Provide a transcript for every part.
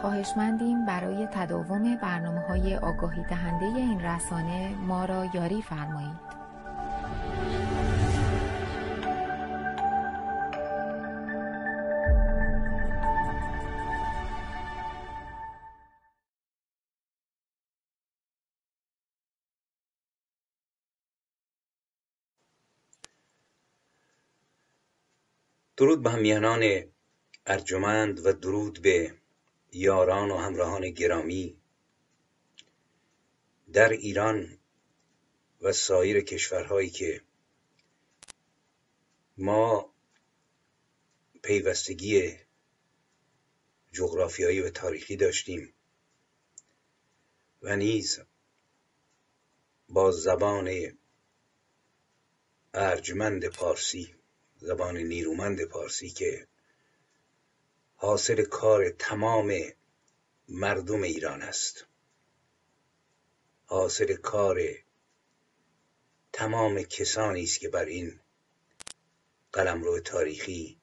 خواهشمندیم برای تداوم برنامه های آگاهی دهنده این رسانه ما را یاری فرمایید. درود به همیهنان ارجمند و درود به یاران و همراهان گرامی در ایران و سایر کشورهایی که ما پیوستگی جغرافیایی و تاریخی داشتیم و نیز با زبان ارجمند پارسی زبان نیرومند پارسی که حاصل کار تمام مردم ایران است. حاصل کار تمام کسانی است که بر این قلمرو تاریخی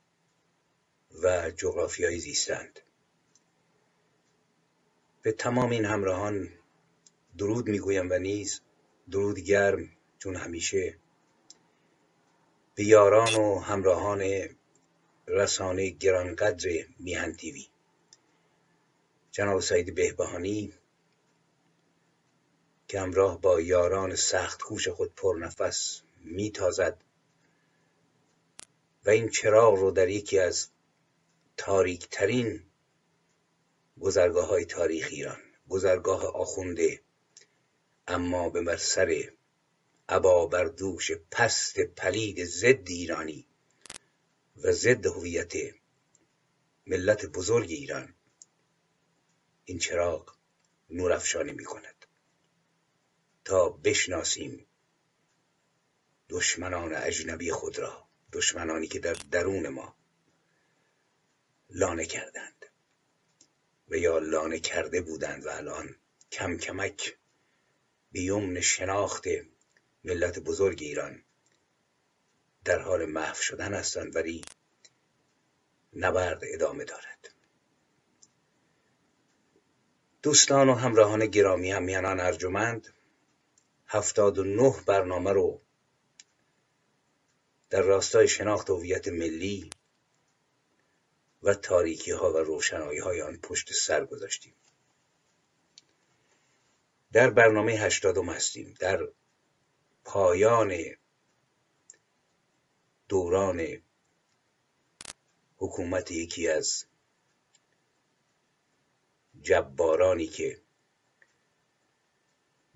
و جغرافیایی زیستند. به تمام این همراهان درود می‌گویم و نیز درود گرم چون همیشه به یاران و همراهان رسانه گرانقدر میهن تیوی جناب سعید بهبهانی که همراه با یاران سخت کوش خود پرنفس میتازد و این چراغ رو در یکی از تاریک ترین گذرگاه های تاریخ ایران گذرگاه آخونده اما به مرسر عبا بر دوش پست پلید ضد ایرانی و ضد هویت ملت بزرگ ایران این چراغ نورافشانی می کند تا بشناسیم دشمنان اجنبی خود را دشمنانی که در درون ما لانه کردند و یا لانه کرده بودند و الان کم کمک بیومن شناخت ملت بزرگ ایران در حال محو شدن هستند ولی نبرد ادامه دارد. دوستان و همراهان گرامی همیانان ارجمند هفتاد و نه برنامه رو در راستای شناخت هویت ملی و تاریکی ها و روشنایی های آن پشت سر گذاشتیم. در برنامه هشتادم هستیم. در پایان دوران حکومت یکی از جبارانی که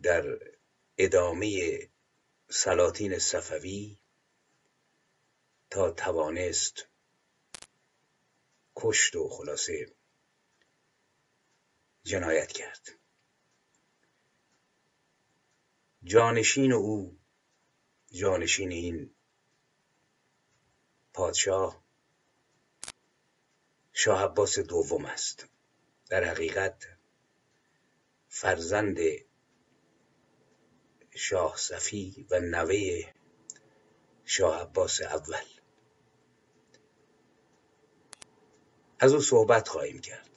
در ادامه سلاطین صفوی تا توانست کشت و خلاصه جنایت کرد. جانشین او جانشین این پادشاه. شاه عباس دوم است. در حقیقت فرزند شاه صفی و نوه شاه عباس اول. از او صحبت خواهیم کرد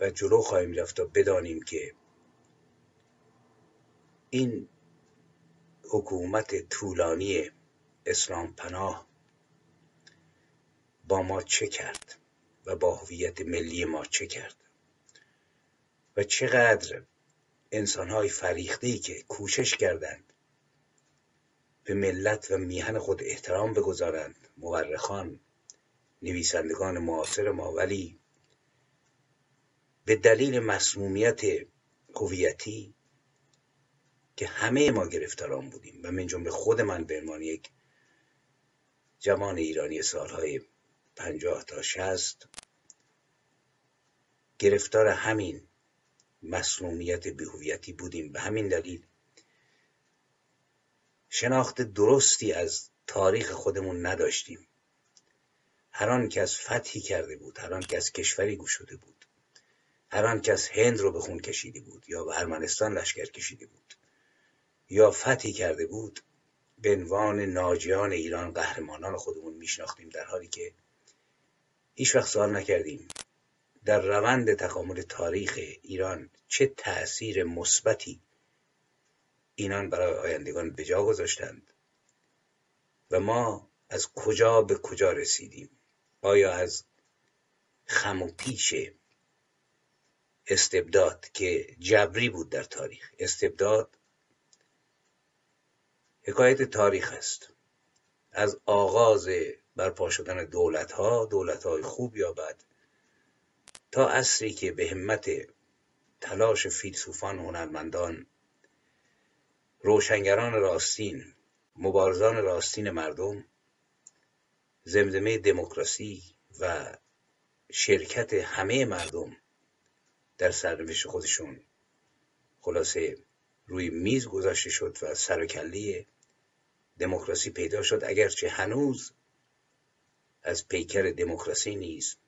و جلو خواهیم رفت تا بدانیم که این حکومت طولانی اسلام پناه با ما چه کرد و با هویت ملی ما چه کرد و چقدر انسانهای فریخته که کوشش کردند به ملت و میهن خود احترام بگذارند. مورخان نویسندگان معاصر ما ولی به دلیل مسمومیت هویتی که همه ما گرفتاران بودیم و من جمله خود من به عنوان یک جوان ایرانی سالهای پنجاه تا شست گرفتار همین مسمومیت بهویتی بودیم به همین دلیل. شناخت درستی از تاریخ خودمون نداشتیم. هر آن کس فتحی کرده بود هر آن کس کشوری گشوده بود هر آن کس هند رو به خون کشیده بود یا به ارمنستان لشکر کشیده بود یا فتحی کرده بود به عنوان ناجیان ایران قهرمانان خودمون میشناختیم در حالی که هیچ وقت سوال نکردیم. در روند تکامل تاریخ ایران چه تأثیر مثبتی اینان برای آیندگان به جا گذاشتند و ما از کجا به کجا رسیدیم؟ آیا از خم و پیش استبداد که جبری بود در تاریخ. استبداد حکایت تاریخ است. از آغاز برپا شدن دولت ها دولت های خوب یا بد. تا اصری که به همت تلاش فیلسوفان هنرمندان روشنگران راستین مبارزان راستین مردم زمزمه دموکراسی و شرکت همه مردم در سرنوشت خودشون خلاصه روی میز گذاشته شد و سر دموکراسی پیدا شد. اگرچه هنوز از پیکر دموکراسی نیست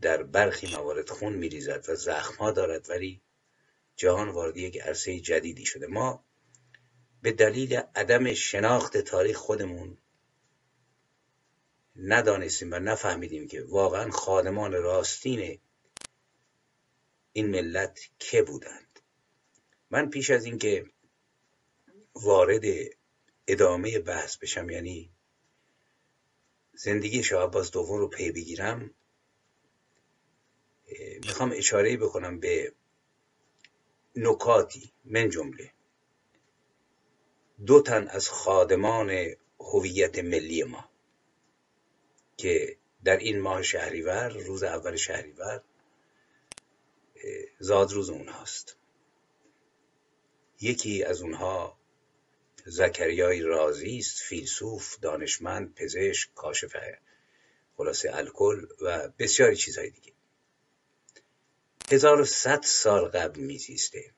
در برخی موارد خون میریزد و زخمها دارد ولی جهان وارد یک عرصه جدیدی شده. ما به دلیل عدم شناخت تاریخ خودمون ندانستیم و نفهمیدیم که واقعا خادمان راستین این ملت که بودند. من پیش از اینکه وارد ادامه بحث بشم یعنی زندگی شاه عباس دوم رو پی بگیرم می‌خوام اشاره بکنم به نکاتی من جمله. دو تن از خادمان هویت ملی ما که در این ماه شهریور روز اول شهریور زاد روز اونهاست. یکی از اونها زکریای رازی است فیلسوف دانشمند پزشک کاشف خلاصه الکل و بسیاری چیزهای دیگه. 1100 سال قبل میزیسته.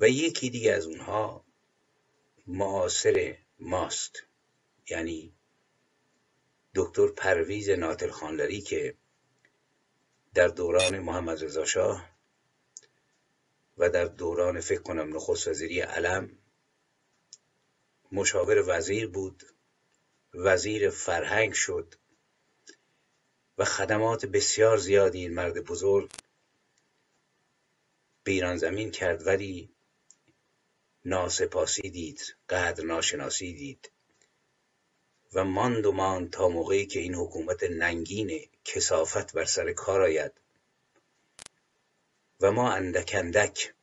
و یکی دیگه از اونها معاصر ماست یعنی دکتر پرویز ناتل خانلری که در دوران محمد رضا شاه و در دوران فکر کنم نخست وزیری علم مشاور وزیر بود وزیر فرهنگ شد و خدمات بسیار زیادی این مرد بزرگ به ایران زمین کرد ولی ناسپاسی دید قدر ناشناسی دید و ماند و ماند تا موقعی که این حکومت ننگین کسافت بر سر کار آید. و ما اندک اندک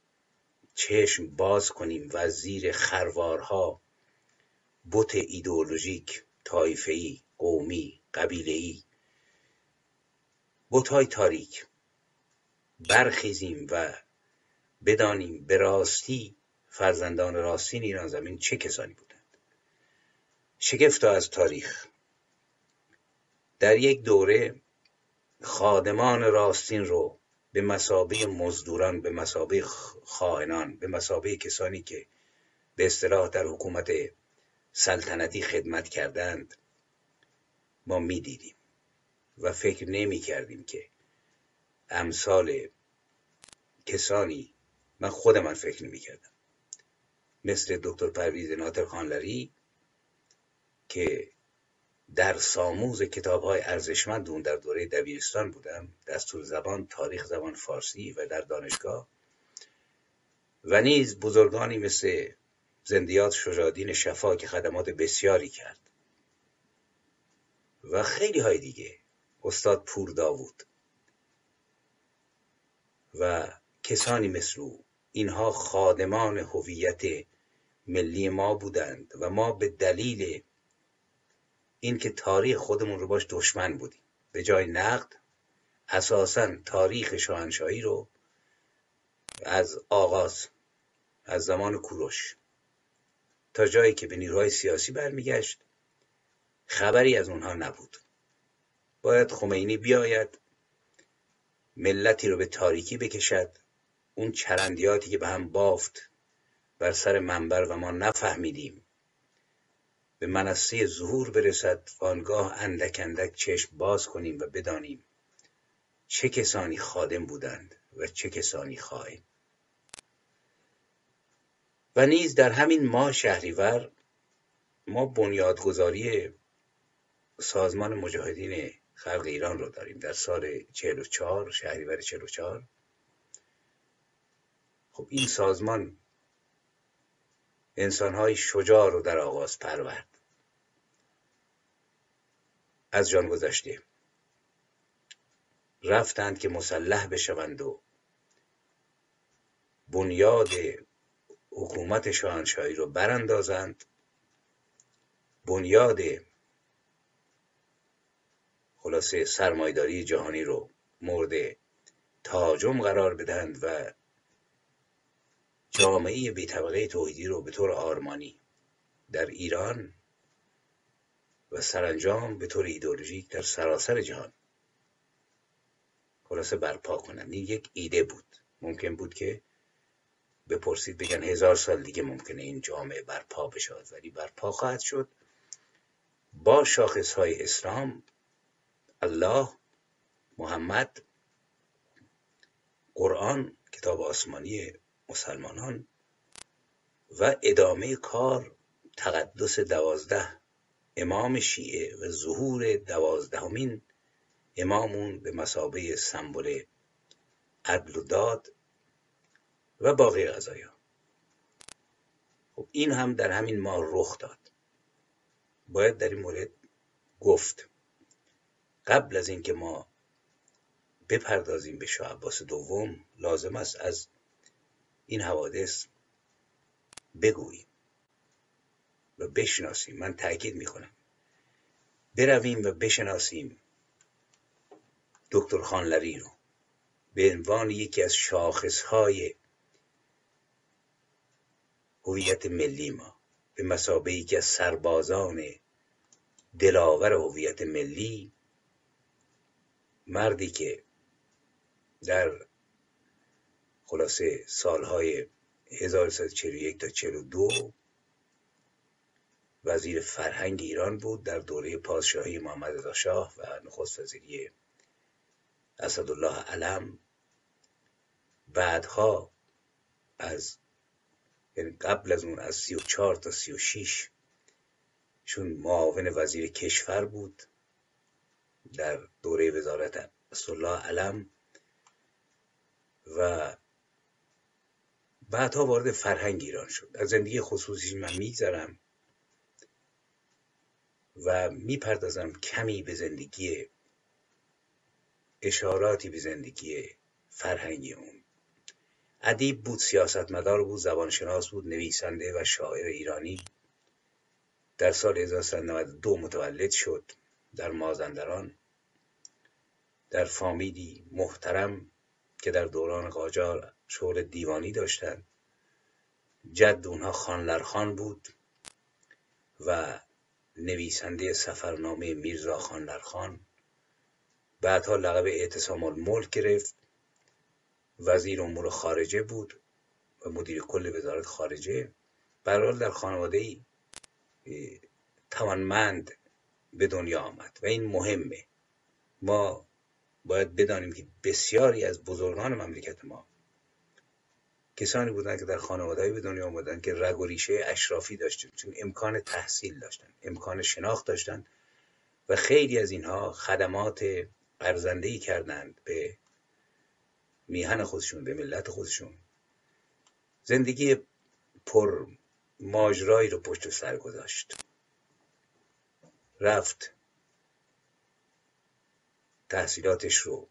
چشم باز کنیم و زیر خروارها بت ایدئولوژیک طایفه‌ای قومی قبیله‌ای بتهای تاریک برخیزیم و بدانیم به راستی فرزندان راستین ایران زمین چه کسانی بودند. شگفتا از تاریخ. در یک دوره خادمان راستین رو به مسابه مزدوران به مسابه خائنان به مسابه کسانی که به اصطلاح در حکومت سلطنتی خدمت کردند ما می‌دیدیم و فکر نمی کردیم که امثال کسانی من خود من فکر نمی کردم مثل دکتر پرویز ناتر خانلری که در ساموز کتاب های ارزشمند اون در دوره دبیرستان بودم دستور زبان تاریخ زبان فارسی و در دانشگاه. و نیز بزرگانی مثل زندیات شجادین شفا که خدمات بسیاری کرد. و خیلی های دیگه. استاد پور داوود. و کسانی مثل او. اینها خادمان هویت ملی ما بودند و ما به دلیل اینکه تاریخ خودمون رو باش دشمن بودیم. به جای نقد اساسا تاریخ شاهنشاهی رو از آغاز از زمان کوروش. تا جایی که به نیروهای سیاسی برمیگشت خبری از اونها نبود. باید خمینی بیاید ملتی رو به تاریکی بکشد اون چرندیاتی که به هم بافت بر سر منبر و ما نفهمیدیم. به منصه ظهور برسد و آنگاه اندک اندک چشم باز کنیم و بدانیم چه کسانی خادم بودند و چه کسانی خائن. و نیز در همین ماه شهریور ما بنیادگذاری سازمان مجاهدین خلق ایران رو داریم. در سال 44 شهریور 44 خب این سازمان انسانهای شجاع رو در آغاز پرورد. از جان گذشته. رفتند که مسلح بشوند و بنیاد حکومت شاهنشاهی رو براندازند. بنیاد خلاصه سرمایداری جهانی رو مورد تهاجم قرار بدهند و جامعه بی طبقه توحیدی رو به طور آرمانی در ایران و سرانجام به طور ایدولوژیک در سراسر جهان خلاصه برپا کنند این یک ایده بود. ممکن بود که بپرسید بگن هزار سال دیگه ممکنه این جامعه برپا بشود ولی برپا خواهد شد. با شاخص های اسلام الله محمد قرآن کتاب آسمانی مسلمانان و ادامه کار تقدس دوازده امام شیعه و ظهور دوازدهمین امامون به مسابه سمبل عدل و داد و باقی غذایا خب این هم در همین ماه رخ داد. باید در این مورد گفت. قبل از اینکه ما بپردازیم به شاه عباس دوم لازم است از این حوادث بگوییم. و بشناسیم. من تاکید می‌کنم. برویم و بشناسیم دکتر خانلری رو. به عنوان یکی از شاخصهای هویت ملی ما به مسابه یکی از سربازان دلاور هویت ملی مردی که در خلاصه سالهای 1341 تا 42 وزیر فرهنگ ایران بود در دوره پادشاهی محمد رضا شاه و نخست وزیری اسدالله علم. بعدها از یعنی قبل از اون از 34 تا 36 چون معاون وزیر کشور بود در دوره وزارت اسدالله علم و بعدها وارد فرهنگ ایران شد. از زندگی خصوصی من میگذرم. و می‌پردازم کمی به زندگی اشاراتی به زندگی فرهنگی اون. ادیب بود سیاستمدار بود زبانشناس بود نویسنده و شاعر ایرانی. در سال 1392 متولد شد در مازندران. در فامیلی محترم که در دوران قاجار شغل دیوانی داشتند. جد اونها خانلرخان بود و نویسنده سفرنامه میرزا خانلرخان بعدها لقب اعتصام الملک گرفت. وزیر امور خارجه بود و مدیر کل وزارت خارجه. برحال در خانواده توانمند به دنیا آمد و این مهمه. ما باید بدانیم که بسیاری از بزرگان مملکت ما کسانی بودند که در خانواده به دنیا آمدند که رگ و ریشه اشرافی داشتند چون امکان تحصیل داشتند امکان شناخت داشتند و خیلی از اینها خدمات ارزندهی کردند به میهن خودشون به ملت خودشون. زندگی پر ماجرایی رو پشت سر گذاشت. رفت تحصیلاتش رو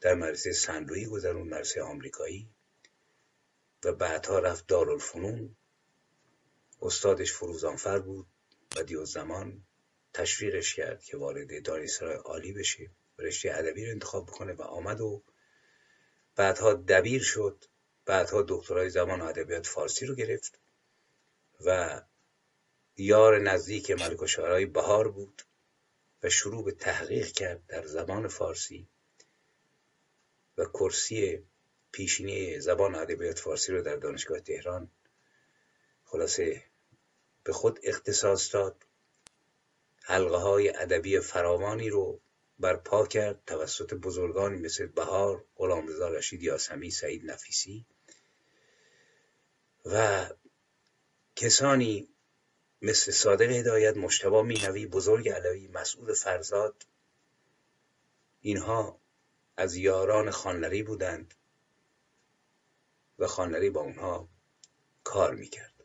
در مدرسه سنلوی گذرون مدرسه آمریکایی. و بعدها رفت دارالفنون. استادش فروزانفر بود و زمان تشویقش کرد که وارد دانشگاه عالی بشه. رشته ادبی رو انتخاب بکنه و آمد و بعدها دبیر شد. بعدها دکترای زبان و ادبیات فارسی رو گرفت و یار نزدیک ملک شعرهای بهار بود و شروع به تحقیق کرد در زبان فارسی و کرسی پیشینی زبان ادبیات فارسی رو در دانشگاه تهران خلاصه به خود اختصاص داد. حلقه های ادبی فراوانی رو برپا کرد. توسط بزرگانی مثل بهار غلامرضا رشید یاسمی سعید نفیسی. و کسانی مثل صادق هدایت مشتبا مینوی بزرگ علوی مسعود فرزاد اینها از یاران خانلری بودند. و خانلری با اونها کار می‌کرد.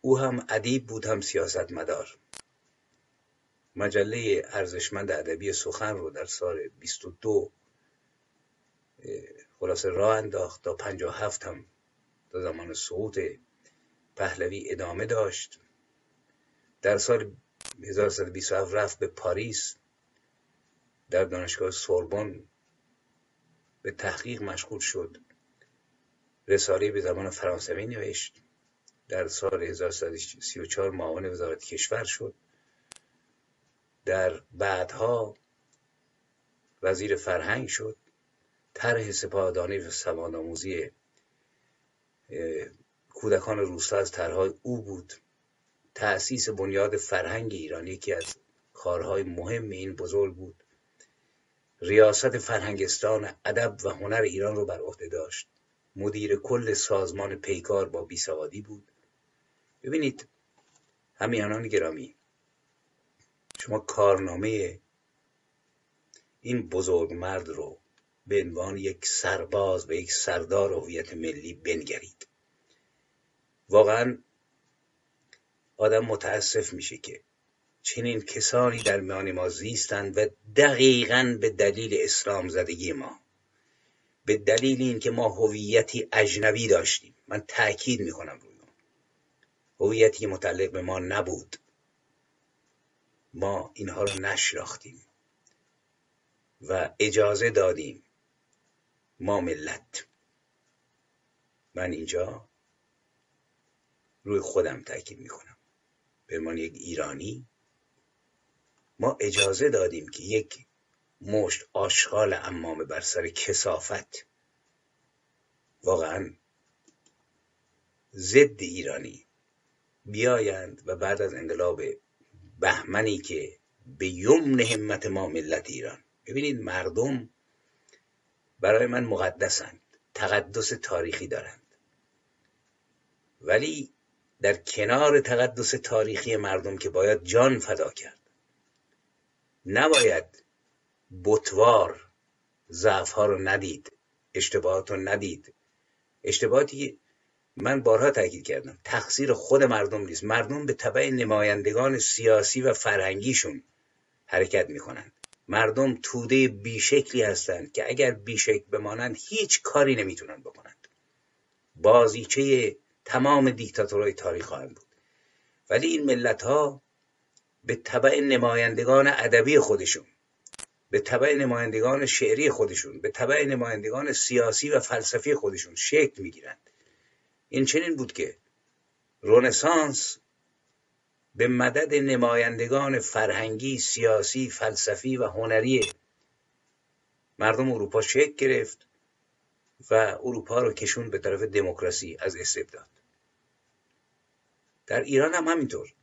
او هم ادیب بود هم سیاستمدار. مجله ارزشمند ادبی سخن رو در سال 22 خلاصه راه انداخت. تا 57 هم تا زمان سقوط پهلوی ادامه داشت. در سال 1127 رفت به پاریس. در دانشگاه سوربن به تحقیق مشغول شد. رساله به زبان فرانسوی نوشت در سال 1334 معاون وزارت کشور شد. در بعدها وزیر فرهنگ شد. طرح سپاهدانی و سوادآموزی کودکان روستا از طرحهای او بود. تأسیس بنیاد فرهنگ ایرانی یکی از کارهای مهم این بزرگ بود. ریاست فرهنگستان ادب و هنر ایران رو بر عهده داشت. مدیر کل سازمان پیکار با بیسوادی بود. ببینید همیانان گرامی شما کارنامه این بزرگ مرد رو به عنوان یک سرباز و یک سردار هویت ملی بنگرید. واقعا آدم متاسف میشه که چنین کسانی در میان ما زیستند و دقیقا به دلیل اسلام زدگی ما. به دلیل اینکه ما هویتی اجنبی داشتیم. من تاکید می‌کنم روی اون هویتی متعلق به ما نبود. ما اینها رو نشناختیم و اجازه دادیم ما ملت. من اینجا روی خودم تاکید می‌کنم. به من یک ایرانی ما اجازه دادیم که یک مشت آشغال امامه بر سر کسافت. واقعا ضد ایرانی. بیایند و بعد از انقلاب بهمنی که به یمن همت ما ملت ایران. ببینید مردم برای من مقدسند. تقدس تاریخی دارند. ولی در کنار تقدس تاریخی مردم که باید جان فدا کرد نباید بتوار ضعف ها رو ندید اشتباهات رو ندید. اشتباهاتی من بارها تاکید کردم تقصیر خود مردم نیست. مردم به طبع نمایندگان سیاسی و فرهنگیشون حرکت می‌کنند. مردم توده بیشکلی هستند که اگر بیشکل بمانند هیچ کاری نمی‌تونن بکنند. بازیچه تمام دیکتاتورهای تاریخ خواهند بود. ولی این ملت ها به طبع نمایندگان ادبی خودشون به طبع نمایندگان شعری خودشون به طبع نمایندگان سیاسی و فلسفی خودشون شکل می‌گیرند. این چنین بود که رونسانس به مدد نمایندگان فرهنگی، سیاسی، فلسفی و هنری مردم اروپا شکل گرفت و اروپا رو کشون به طرف دموکراسی از استبداد. در ایران هم همینطور.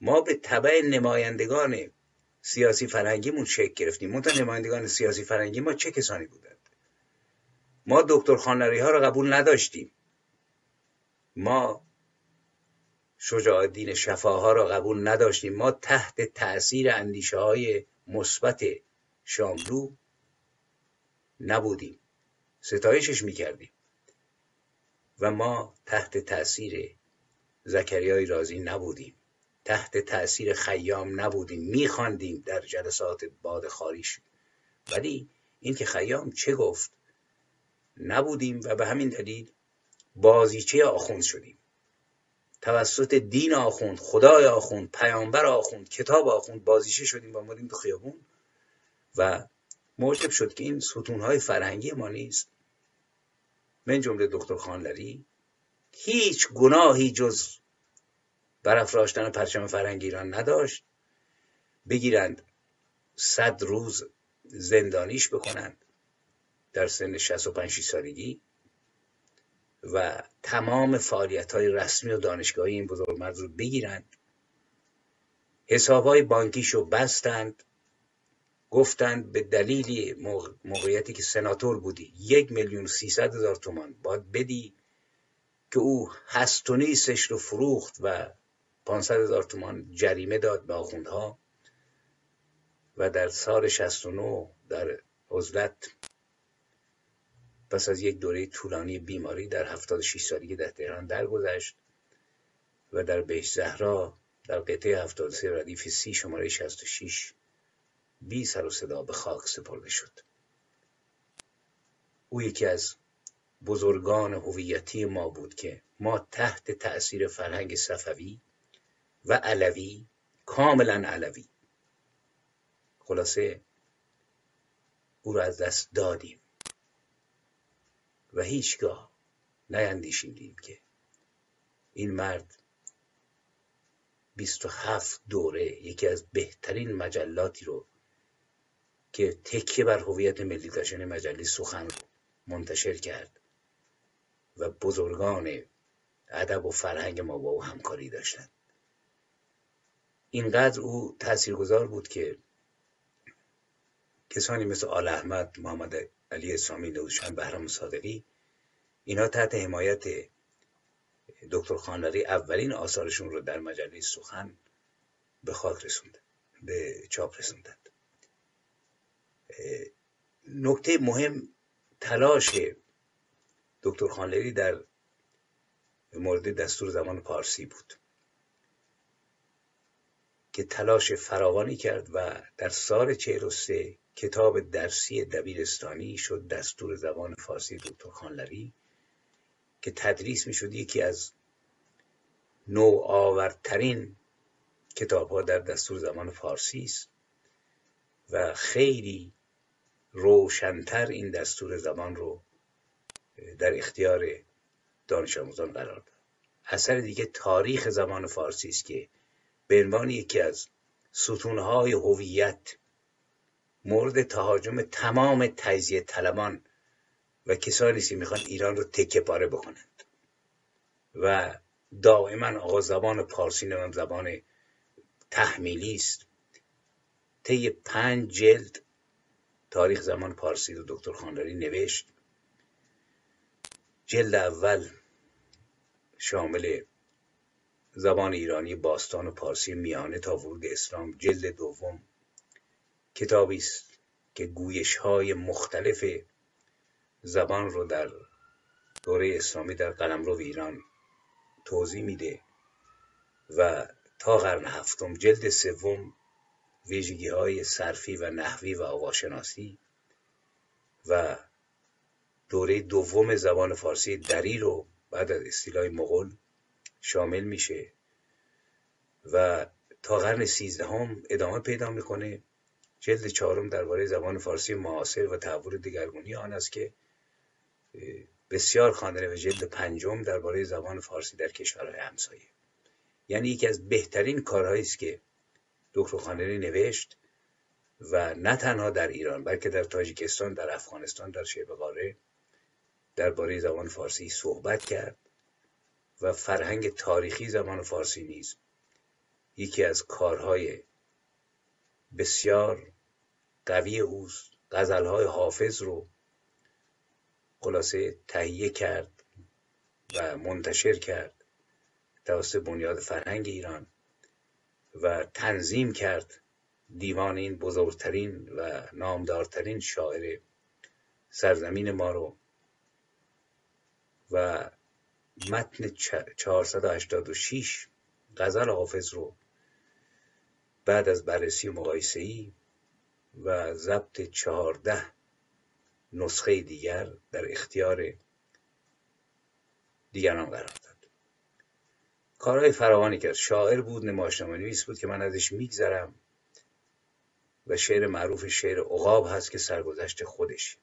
ما به طبع نمایندگان سیاسی فرهنگیمون شکل گرفتیم. منتها نمایندگان سیاسی فرهنگی ما چه کسانی بودند؟ ما دکتر خانلری ها رو قبول نداشتیم. ما شجاع الدین شفاها را قبول نداشتیم. ما تحت تأثیر اندیشه های مثبت شاملو نبودیم. ستایشش می‌کردیم. و ما تحت تأثیر زکریای رازی نبودیم. تحت تأثیر خیام نبودیم. میخواندیم در جلسات باد خاریش ولی اینکه خیام چه گفت؟ نبودیم و به همین دلیل بازیچه آخوند شدیم. توسط دین آخوند خدای آخوند پیامبر آخوند کتاب آخوند بازیشه شدیم و اومدیم تو خیابون. و موجب شد که این ستونهای فرهنگی ما نیست من جمله دکتر خانلری هیچ گناهی جز برافراشتن پرچم فرهنگی ایران نداشت بگیرند صد روز زندانیش بکنند در سن 65 سالگی و تمام فعالیت های رسمی و دانشگاهی این بزرگمرد رو بگیرند. حساب های بانکیشو بستند گفتند به دلیل موقعیتی که سناتور بودی یک میلیون سیصد هزار تومان باید بدی که او هست و نیستش رو فروخت و پانصد هزار تومان جریمه داد به آخوندها و در سال 69 در عزلت پس از یک دوره طولانی بیماری در 76 سالگی در تهران درگذشت و در بهش زهرا در قطعه 73 ردیف سی شماره 66 بی سر و صدا به خاک سپرده شد. او یکی از بزرگان هویتی ما بود که ما تحت تأثیر فرهنگ صفوی و علوی کاملا علوی. خلاصه او را از دست دادیم. و هیچگاه نیندیشیدیم که این مرد 27 دوره یکی از بهترین مجلاتی رو که تکیه بر هویت ملی داشتن مجله سخن منتشر کرد و بزرگان ادب و فرهنگ ما با او همکاری داشتند. اینقدر او تاثیرگذار بود که کسانی مثل آل احمد محمد علی اسلامی نوشان بهرام صادقی اینا تحت حمایت دکتر خانلری اولین آثارشون رو در مجله سخن به خاک رسوند به چاپ رسوندند. نکته مهم تلاش دکتر خانلری در مورد دستور زمان پارسی بود. که تلاش فراوانی کرد و در سال 43 کتاب درسی دبیرستانی شد دستور زبان فارسی دکتر خانلری که تدریس می شد یکی از نوآورترین کتاب ها در دستور زبان فارسی است و خیلی روشنتر این دستور زبان رو در اختیار دانش آموزان قرار داد. اثر دیگه تاریخ زبان فارسی است که به عنوان یکی از ستونهای هویت مورد تهاجم تمام تجزیه طلبان و کسانی که می‌خوان ایران رو تکه پاره بکنند. و دائما آقا زبان پارسی نمیم زبان تحمیلی است. طی پنج جلد تاریخ زمان پارسی رو دکتر خانداری نوشت. جلد اول شامل زبان ایرانی باستان و پارسی میانه تا ورود اسلام جلد دوم کتابی است که گویش های مختلف زبان رو در دوره اسلامی در قلمرو ایران توضیح میده و تا قرن هفتم جلد سوم ویژگی های صرفی و نحوی و آواشناسی و دوره دوم زبان فارسی دری رو بعد از استیلای مغول شامل میشه. و تا قرن سیزدهم ادامه پیدا می‌کنه. جلد چهارم درباره زبان فارسی معاصر و تحول دگرگونی آن است که بسیار خواندنه و جلد پنجم درباره زبان فارسی در کشورهای همسایه. یعنی یکی از بهترین کارهایی است که دکتر خانری نوشت و نه تنها در ایران بلکه در تاجیکستان در افغانستان در شبه قاره درباره زبان فارسی صحبت کرد. و فرهنگ تاریخی زبان فارسی نیز یکی از کارهای بسیار قوی اوست. غزلهای حافظ رو خلاصه تهیه کرد و منتشر کرد توسط بنیاد فرهنگ ایران و تنظیم کرد دیوان این بزرگترین و نامدارترین شاعر سرزمین ما رو. و متن 486 غزل حافظ رو بعد از بررسی مقایسه‌ای و ضبط چهارده نسخه دیگر در اختیار دیگران قرار داد. کارهای فراوانی کرد. شاعر بود نمایشنامه نویس بود که من ازش میگذرم و شعر معروف شعر عقاب هست که سرگذشت خودش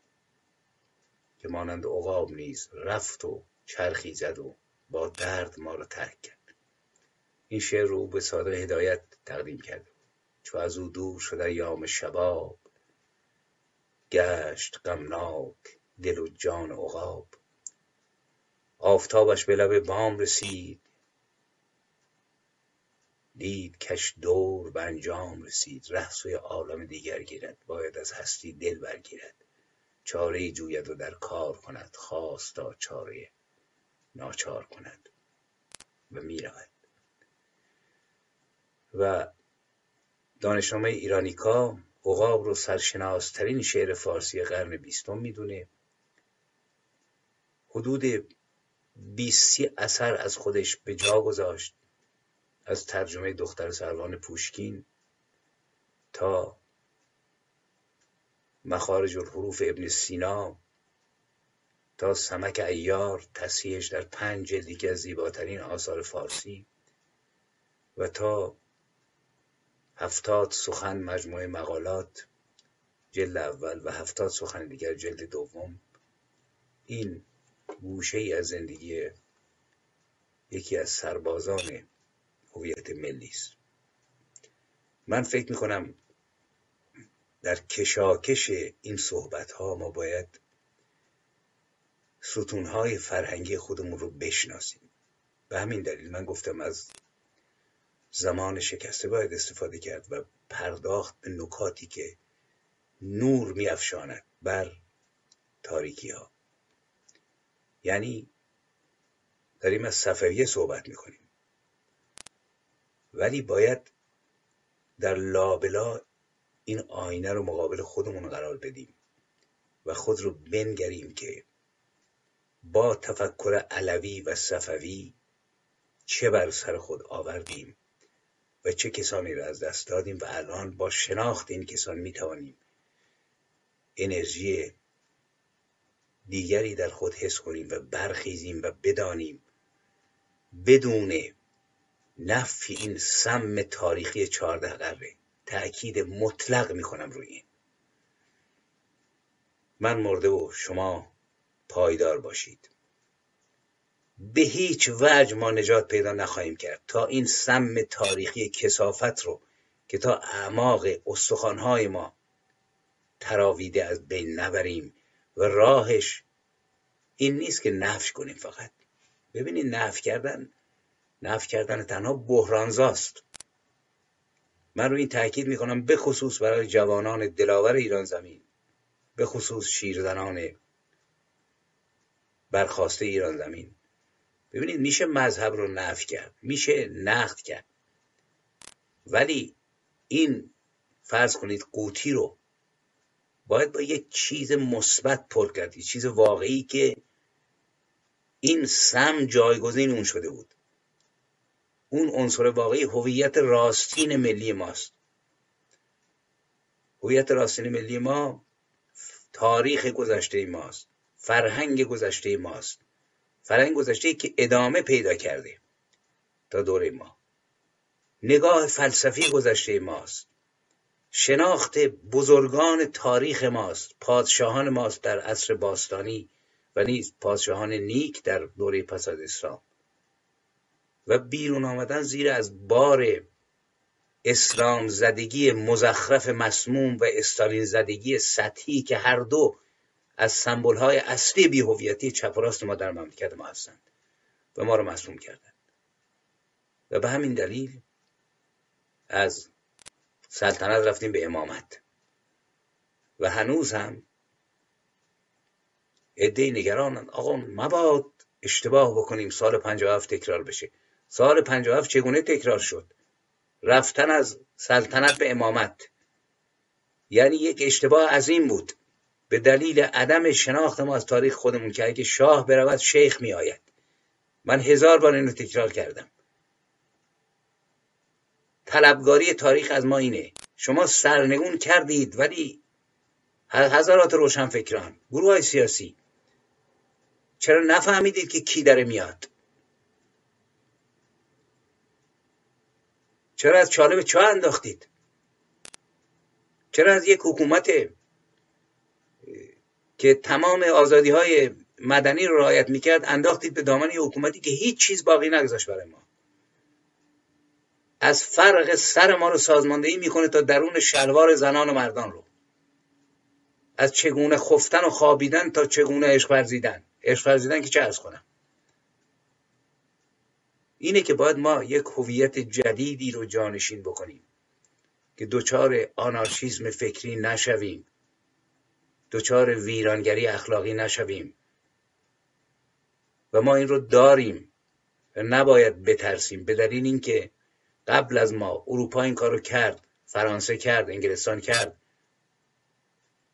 که مانند عقاب نیز رفت و چرخی زد و با درد ما را ترک کرد. این شعر رو به صادق هدایت تقدیم کرده چو از او دور شده یام شباب گشت غمناک دل و جان عقاب. آفتابش به لب بام رسید دید کش دور به انجام رسید. ره سوی عالم دیگر گیرد باید از هستی دل برگیرد. چاره جوید و در کار کند خواست تا چاره ناچار کند و می‌رود. و دانشنامه ایرانیکا عقاب رو سرشناسترین شعر فارسی قرن بیستم می‌دونه. حدود بیستی اثر از خودش به جا گذاشت از ترجمه دختر سروان پوشکین تا مخارج الحروف ابن سینا تا سمک ایار تصحیحش در پنج جلدی که از زیباترین آثار فارسی و تا هفتاد سخن مجموعه مقالات جلد اول و هفتاد سخن دیگر جلد دوم این گوشه ای از زندگی یکی از سربازان هویت ملی است. من فکر می‌کنم در کشاکش این صحبت ها ما باید ستون های فرهنگی خودمون رو بشناسیم. به همین دلیل من گفتم از زمان شکسته باید استفاده کرد و پرداخت به نکاتی که نور میافشاند بر تاریکی ها یعنی داریم از صفویه صحبت می‌کنیم. ولی باید در لابلا این آینه رو مقابل خودمون قرار بدیم و خود رو بنگریم که با تفکر علوی و صفوی چه بر سر خود آوردیم و چه کسانی را از دست دادیم و الان با شناخت این کسان می توانیم انرژی دیگری در خود حس کنیم و برخیزیم و بدانیم بدون نفی این سم تاریخی چهارده قره. تأکید مطلق می‌کنم روی این. من مرده و شما پایدار باشید. به هیچ وجه ما نجات پیدا نخواهیم کرد تا این سم تاریخی کسافت رو که تا اعماق استخوانهای ما تراویده از بین نبریم و راهش این نیست که نفش کنیم فقط. ببینید نف کردن نف کردن تنها بحرانزاست. من رو این تاکید می‌کنم به خصوص برای جوانان دلاور ایران زمین به خصوص شیرزنان برخواسته ایران زمین. ببینید میشه مذهب رو نف کرد میشه نقد کرد. ولی این فرض کنید قوطی رو باید با یک چیز مثبت پر کرد چیز واقعی که این سم جایگزین اون شده بود. اون عنصر واقعی هویت راستین ملی ماست. هویت راستین ملی ما تاریخ گذشته ماست. فرهنگ گذشته ماست. فرهنگ گذشته که ادامه پیدا کرده تا دوره ما. نگاه فلسفی گذشته ماست. شناخت بزرگان تاریخ ماست. پادشاهان ماست در عصر باستانی و نیز پادشاهان نیک در دوره پس از اسلام. و بیرون آمدن زیر از بار اسلام زدگی مزخرف مسموم و استالین زدگی سطحی که هر دو از سمبل های اصلی بیهویتی چپ و راست ما در مملکت ما هستند و ما رو مسموم کردند. و به همین دلیل از سلطنت رفتیم به امامت. و هنوز هم عده نگرانند. آقا مباد اشتباه بکنیم سال 57 تکرار بشه. سال 57 چگونه تکرار شد؟ رفتن از سلطنت به امامت. یعنی یک اشتباه عظیم بود. به دلیل عدم شناخت ما از تاریخ خودمون که اگه شاه برود شیخ می آید من هزار بار اینو تکرار کردم. طلبگاری تاریخ از ما اینه. شما سرنگون کردید ولی هزارات روشنفکران گروه های سیاسی چرا نفهمیدید که کی داره میاد؟ چرا از چاله به چاه انداختید؟ چرا از یک حکومت که تمام آزادی های مدنی رو رعایت می‌کرد انداختید به دامن یه حکومتی که هیچ چیز باقی نگذاشت برای ما. از فرق سر ما رو سازماندهی می‌کنه تا درون شلوار زنان و مردان رو. از چگونه خفتن و خوابیدن تا چگونه عشق ورزیدن. عشق ورزیدن که چه ارز کنم؟ اینه که باید ما یک هویت جدیدی رو جانشین بکنیم که دچار آنارشیزم فکری نشویم. دچار ویرانگری اخلاقی نشویم. و ما این رو داریم و نباید بترسیم به دلیل اینکه قبل از ما اروپا این کارو کرد فرانسه کرد انگلستان کرد.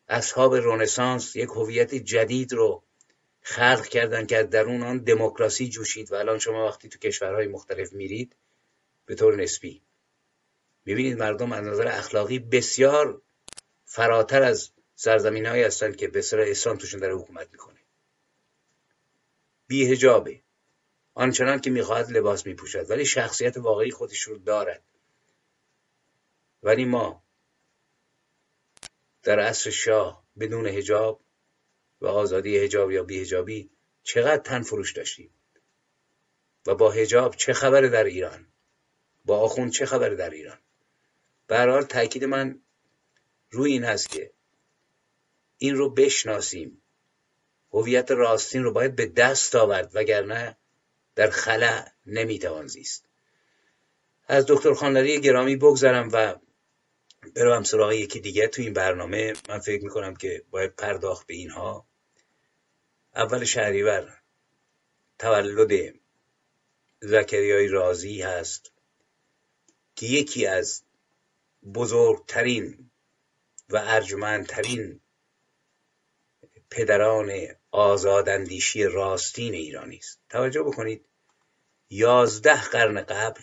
اصحاب رونسانس یک هویت جدید رو خلق کردن که در اون آن دموکراسی جوشید. و الان شما وقتی تو کشورهای مختلف میرید به طور نسبی. می‌بینید مردم از نظر اخلاقی بسیار فراتر از سرزمین هایی هستند که به سر اسلام توشون داره حکومت می‌کنه. بیهجابه آنچنان که می‌خواهد لباس میپوشد ولی شخصیت واقعی خودش رو دارد. ولی ما در عصر شاه بدون هجاب و آزادی هجاب یا بیهجابی چقدر تن فروش داشتیم؟ و با هجاب چه خبره در ایران؟ با آخون چه خبره در ایران؟ به حال تاکید من روی این هست که این رو بشناسیم. هویت راستین رو باید به دست آورد وگرنه در خلع نمی‌توان زیست. از دکتر خانلری گرامی بگذرم و بروم سراغ یکی دیگه تو این برنامه. من فکر می‌کنم که باید پرداخت به اینها. اول شهریور تولد زکریای رازی هست که یکی از بزرگترین و ارجمندترین پدران آزاداندیشی راستین ایرانی است. توجه بکنید یازده قرن قبل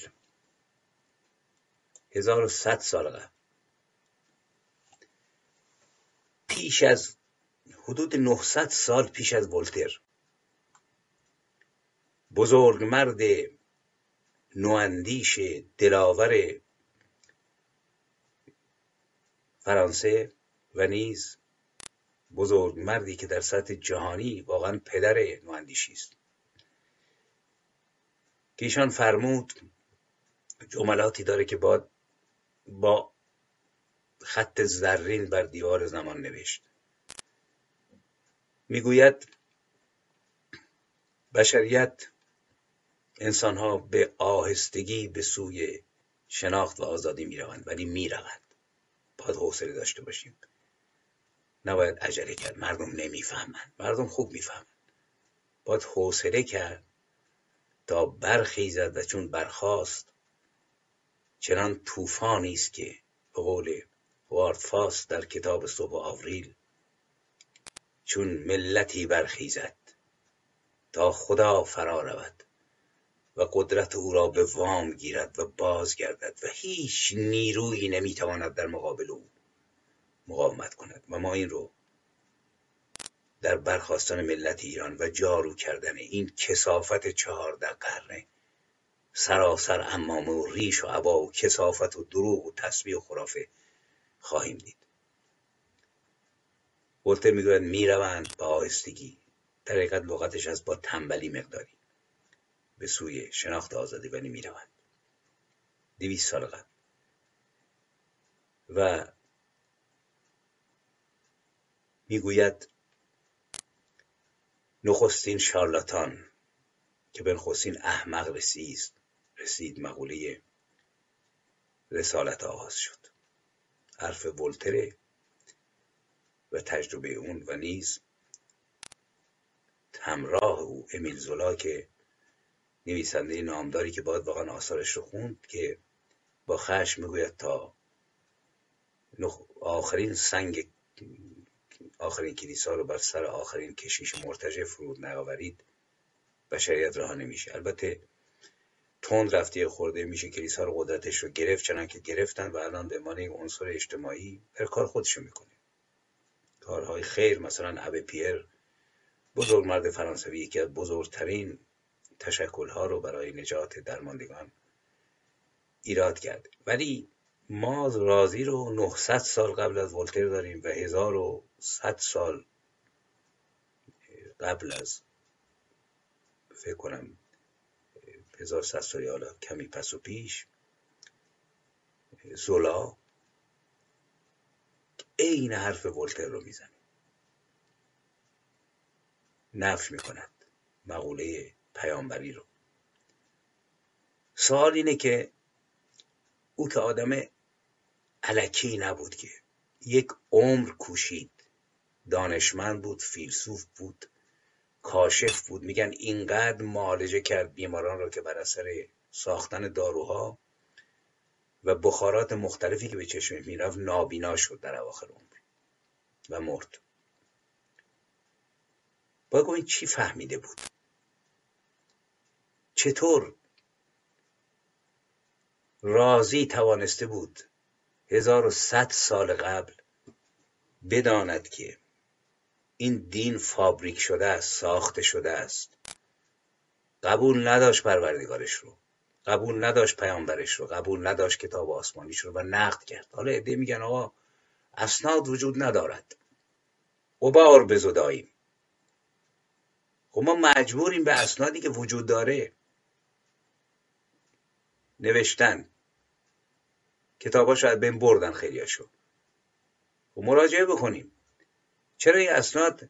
1100 سال قبل پیش از حدود 900 سال پیش از ولتر بزرگ مرد نواندیش دلاور فرانسه و نیز بزرگ مردی که در سطح جهانی واقعا پدر نواندیشی است. که ایشان فرمود جملاتی داره که با با خط زرین بر دیوار زمان نوشت. می‌گوید بشریت انسانها به آهستگی به سوی شناخت و آزادی می‌روند ولی می‌روند باید حوصله داشته باشیم. نباید عجله کرد. مردم نمی‌فهمند مردم خوب می‌فهمند باید حوصله کرد تا برخیزد و چون برخاست چنان طوفانی است که به قول وارد در کتاب صبح آوریل چون ملتی برخیزد تا خدا فرا رود و قدرت او را به وام گیرد و بازگردد و هیچ نیرویی نمی‌تواند در مقابل او مقاومت کند و ما این رو در برخواستن ملت ایران و جارو کردن این کسافت چهارده قرنه سراسر امامه و ریش و عبا و کسافت و دروغ و تسبیح و خرافه خواهیم دید. ولتر می‌گوید می‌روند با آهستگی. در حقیقت لغتش از با تنبلی مقداری. به سوی شناخت آزادی ولی می‌روند. دویست سال قبل. و می‌گوید نخستین شارلاتان که به نخستین احمق رسید رسید مقوله رسالت آغاز شد. حرف ولتره و تجربه اون و نیز همراه او امیل زولا که نویسنده نامداری که باید واقعا آثارش رو خوند که با خشم می‌گوید تا آخرین سنگ آخرین کلیسا رو بر سر آخرین کشیش مرتجع فرود نیاورید بشریت راه نمیشه. البته تند رفتی خورده میشه کلیسا رو قدرتش رو گرفت چنان که گرفتن و الان به عنوان یک عنصر اجتماعی در کار خودشو می‌کنه. کارهای خیر مثلا ابه پیر بزرگ مرد فرانسوی یکی از بزرگترین تشکلها رو برای نجات درماندگان ایراد کرد. ولی ما رازی رو 900 سال قبل از ولتر داریم و 1100 سال قبل از فکر کنم 1100 سالی حالا کمی پس و پیش زولا عین حرف ولتر رو می‌زنه. نفش می‌کند مقوله پیامبری رو. سوال اینه که او که آدم علکی نبود که یک عمر کوشید دانشمند بود فیلسوف بود کاشف بود. میگن اینقدر معالجه کرد بیماران را که بر اثر ساختن داروها و بخارات مختلفی که به چشم می‌رفت نابینا شد در اواخر عمر و مرد. باید این چی فهمیده بود. چطور راضی توانسته بود هزار و صد سال قبل بداند که این دین فابریک شده است ساخته شده است. قبول نداشت پروردگارش رو. قبول نداشت پیامبرش رو. قبول نداشت کتاب آسمانیش رو و نقد کرد. حالا عده میگن آقا اسناد وجود ندارد. بار بزداییم خب ما مجبوریم به اسنادی که وجود داره. نوشتن. کتابا شاید بین بردن خیلیاشو. خب مراجعه بکنیم. چرا این اسناد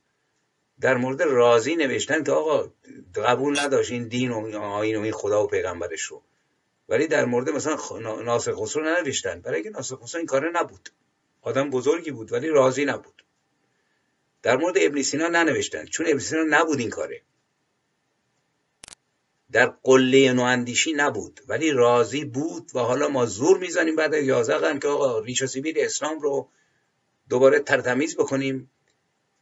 در مورد راضی نوشتن که آقا قبول نداشت این دین و آین و این خدا و پیغمبرش رو. ولی در مورد مثلا ناصر خسرو ننوشتن. برای اینکه ناصر خسرو این کاره نبود. آدم بزرگی بود ولی راضی نبود. در مورد ابن سینا ننوشتن. چون ابن سینا نبود این کاره. در قله نواندیشی نبود. ولی راضی بود و حالا ما زور می‌زنیم بعد از یازده قرن که آقا ریش و سیبیل اسلام رو دوباره ترتمیز بکنیم.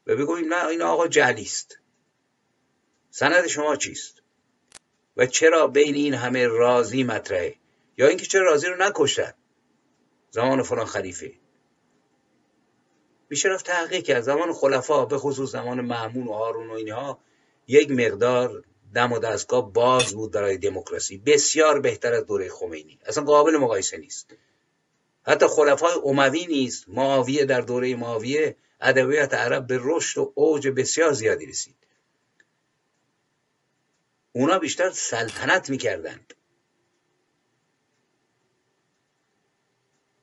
و بگوییم نه این آقا جهلی است سند شما چیست؟ و چرا بین این همه راضی مطرحه؟ یا اینکه چرا راضی رو نکشتن؟ زمان فلان خلیفه. میشه رفت تحقیق کرد. زمان خلفا به خصوص زمان معمون و هارون و اینها یک مقدار دم و دستگاه باز بود برای دموکراسی. بسیار بهتر از دوره خمینی. اصلا قابل مقایسه نیست. حتی خلفای اموی نیست. معاویه در دوره معاویه ادبیات عرب به رشد و اوج بسیار زیادی رسید. اونا بیشتر سلطنت می‌کردند.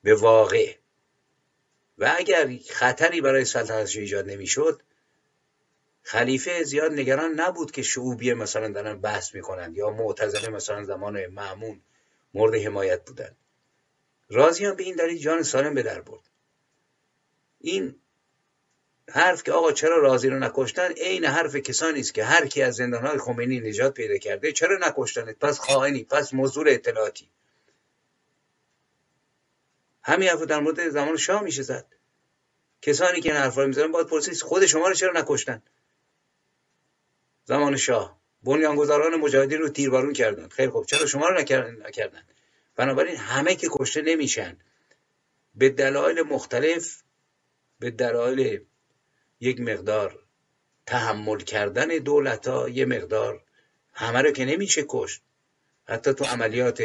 به واقع. و اگر خطری برای سلطنتش ایجاد نمی‌شد خلیفه زیاد نگران نبود که شعوبیه مثلا دارن بحث می‌کنند یا معتزله مثلا زمان معمون مورد حمایت بودن راضیان به این دلیل جان سالم به در برد. این حرف که آقا چرا راضی رو نکشتن؟ عین حرف کسانی است که هر کی از زندانهای خمینی نجات پیدا کرده چرا نکشتن پس خائنی پس موضوع اطلاعاتی. همین حرف در مورد زمان شاه میشه زد. کسانی که این حرفا می‌زنن باید پرسید خود شما رو چرا نکشتن؟ زمان شاه. بنیانگذاران مجاهدین رو تیربارون کردن. خیلی خوب. چرا شما رو نکردن؟ بنابراین همه که کشته نمیشن. به دلایل مختلف به دلایل یک مقدار تحمل کردن دولت ها یه مقدار همه رو که نمیشه کشت. حتی تو عملیات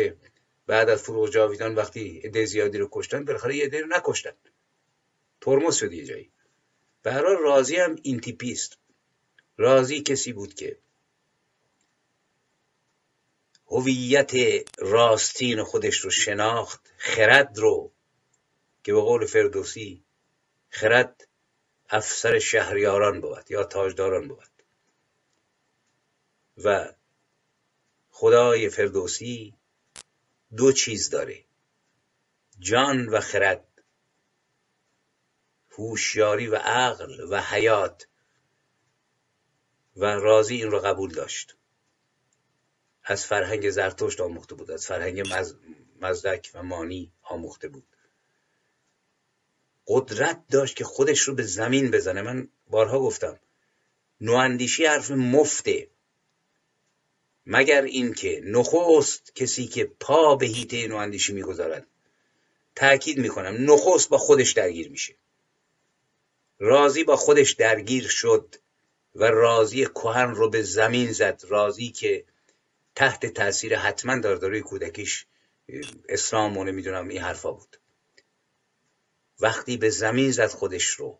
بعد از فروغ جاویدان وقتی عده زیادی رو کشتن بالاخره یه عده رو نکشتن. ترمز شد یه جایی. برای راضی هم این تیپیست راضی کسی بود که هویت راستین خودش رو شناخت خرد رو که به قول فردوسی خرد افسر شهریاران بود یا تاجداران بود. و خدای فردوسی دو چیز داره جان و خرد هوشیاری و عقل و حیات. و راضی این رو قبول داشت. از فرهنگ زرتشت آموخته بود از فرهنگ مزدک و مانی آموخته بود. قدرت داشت که خودش رو به زمین بزنه. من بارها گفتم نواندیشی حرف مفته. مگر اینکه نخست کسی که پا به هیته نواندیشی می‌گذارد. تأکید می‌کنم نخست با خودش درگیر میشه. راضی با خودش درگیر شد و راضی کهن رو به زمین زد. راضی که تحت تاثیر حتما در دوره کودکیش اسلام و نمی‌دونم این حرفا بود. وقتی به زمین زد خودش رو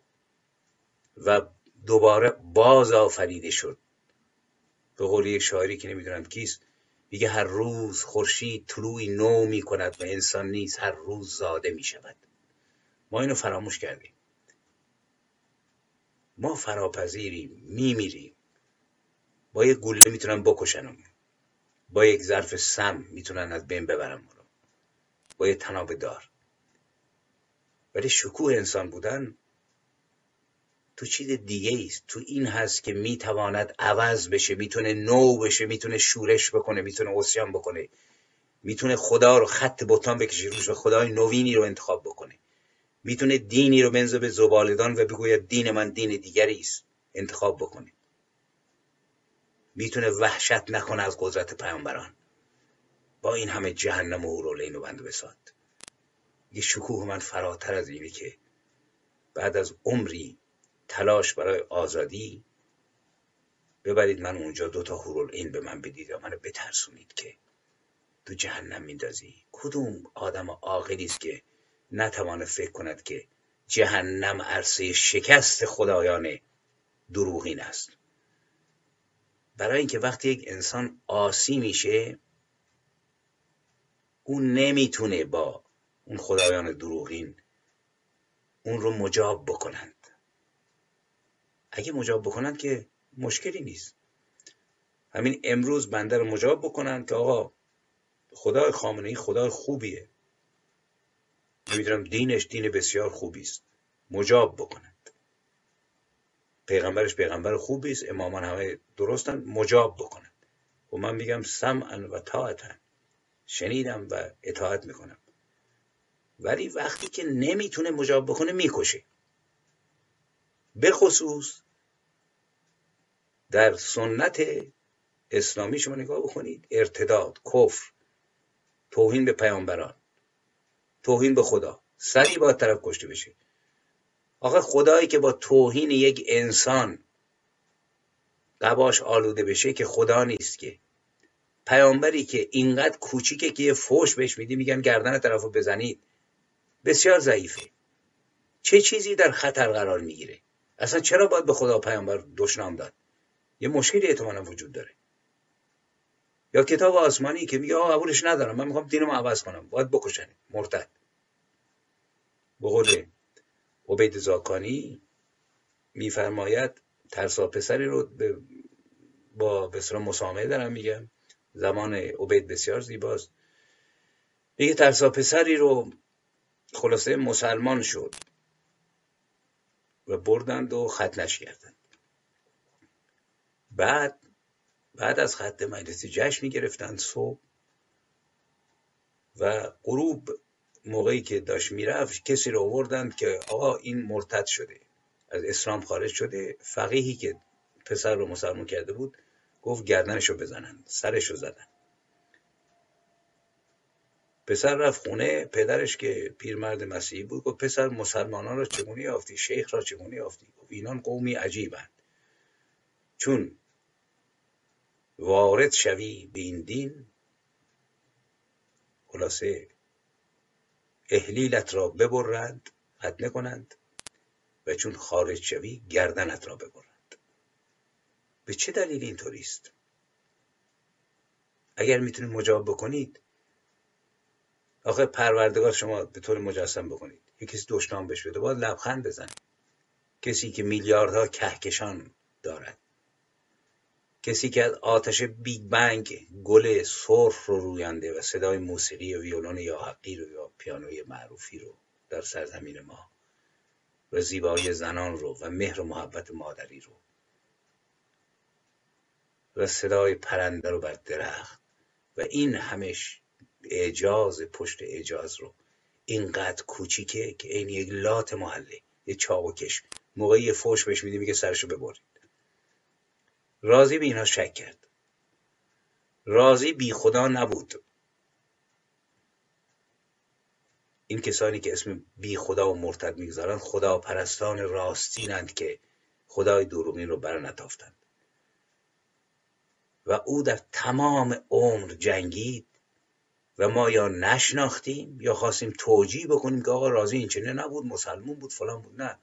و دوباره باز آفریده شد. به قول یک شاعری که نمی‌دونم کیست میگه هر روز خورشید طلوعی نو می کند و انسان نیز هر روز زاده می شود ما اینو فراموش کردیم. ما فراپذیریم میمیریم. با یک گوله می‌تونن بکشنم. با یک ظرف سم می‌تونن از بین ببرم. با یک تناب دار. ولی شکوه انسان بودن تو چیز دیگه است تو این هست که می‌تواند عوض بشه می‌تونه نو بشه می‌تونه شورش بکنه می‌تونه اسیان بکنه. می‌تونه خدا رو خط بوتان بکشه روش خدای نوینی رو انتخاب بکنه. می‌تونه دینی رو بنزه به زبالدان و بگوید دین من دین دیگری است انتخاب بکنه. می‌تونه وحشت نکنه از قدرت پیامبران. با این همه جهنم و رولین و بند بساد یه شکوه من فراتر از اینه که بعد از عمری تلاش برای آزادی ببرید من اونجا دوتا حورول این به من بدید و منو بترسونید که تو جهنم میندازی. کدوم آدم عاقلی است که نتوانه فکر کند که جهنم عرصه شکست خدایان دروغین است؟ برای اینکه وقتی یک انسان آسی میشه اون نمی‌تونه با اون خدایان دروغین اون رو مجاب بکنند. اگه مجاب بکنند که مشکلی نیست. همین امروز بنده رو مجاب بکنند که آقا خدای خامنه ای خدای خوبیه. نمی‌دونم دینش دین بسیار خوبی است. مجاب بکنند. پیغمبرش پیغمبر خوبی است امامان همه درستن مجاب بکنند. و من میگم سمعا و طاعتا شنیدم و اطاعت می‌کنم. ولی وقتی که نمی‌تونه مجاب بکنه می‌کشه. به خصوص در سنت اسلامی شما نگاه بکنید. ارتداد کفر توهین به پیامبران توهین به خدا. سریع باید طرف کشته بشه. آخه خدایی که با توهین یک انسان قباش آلوده بشه که خدا نیست که. پیامبری که اینقدر کوچیکه که یه فوش بهش میدی میگن گردن طرفو بزنید. بسیار ضعیفه. چه چیزی در خطر قرار می‌گیره؟ اصلا چرا باید به خدا پیامبر دشنام داد؟ یه مشکلی احتمالا وجود داره. یا کتاب آسمانی که میگه آقا قبولش ندارم من می‌خوام دینمو عوض کنم. باید بکشن. مرتد. به قول عبید زاکانی میفرماید ترسا پسری رو با بسیار مسامحه دارم میگم. زمان عبید بسیار زیباست. میگه ترسا پسری رو خلاصه مسلمان شد و بردند و ختنش کردند. بعد بعد از خط مجلسی جشن گرفتند صبح و غروب موقعی که داشت می‌رفت کسی رو آوردند که آقا این مرتد شده از اسلام خارج شده فقیهی که پسر رو مسلمان کرده بود گفت گردنش رو بزنند سرش رو زدن پسر رفت خونه پدرش که پیرمرد مسیحی بود گفت پسر مسلمانان را چگونه یافتی؟ شیخ را چگونه یافتی؟ گفت اینان قومی عجیبند. چون وارد شوی به این دین خلاصه احلیلت را ببرند ختنه کنند و چون خارج شوی گردنت را ببرند. به چه دلیل اینطوری است اگر می‌تونید مجاب بکنید آخه پروردگار شما به طور مجسم بکنید. یه کسی دشنام بهش بده باید لبخند بزن کسی که میلیاردها کهکشان دارد. کسی که از آتش بیگ بنگ گل سرخ رو رویانده و صدای موسیقی و ویولون یاحقی رو یا پیانوی معروفی رو در سرزمین ما و زیبایی زنان رو و مهر و محبت مادری رو و صدای پرنده رو بر درخت و این همش اعجاز پشت اعجاز رو. اینقدر کوچیکه که این یک لات محله یه چاوکش موقعی یه فوش بهش میگه سرشو ببرید. راضی به اینها شک کرد. راضی بی خدا نبود. این کسانی که اسم بی خدا و مرتد می‌گذارند خدا پرستان راستینند که خدای دروغین رو برنتافتند و او در تمام عمر جنگید. و ما یا نشناختیم یا خواستیم توجیه بکنیم که آقا راضی این چنه نبود مسلمون بود فلان بود. نه.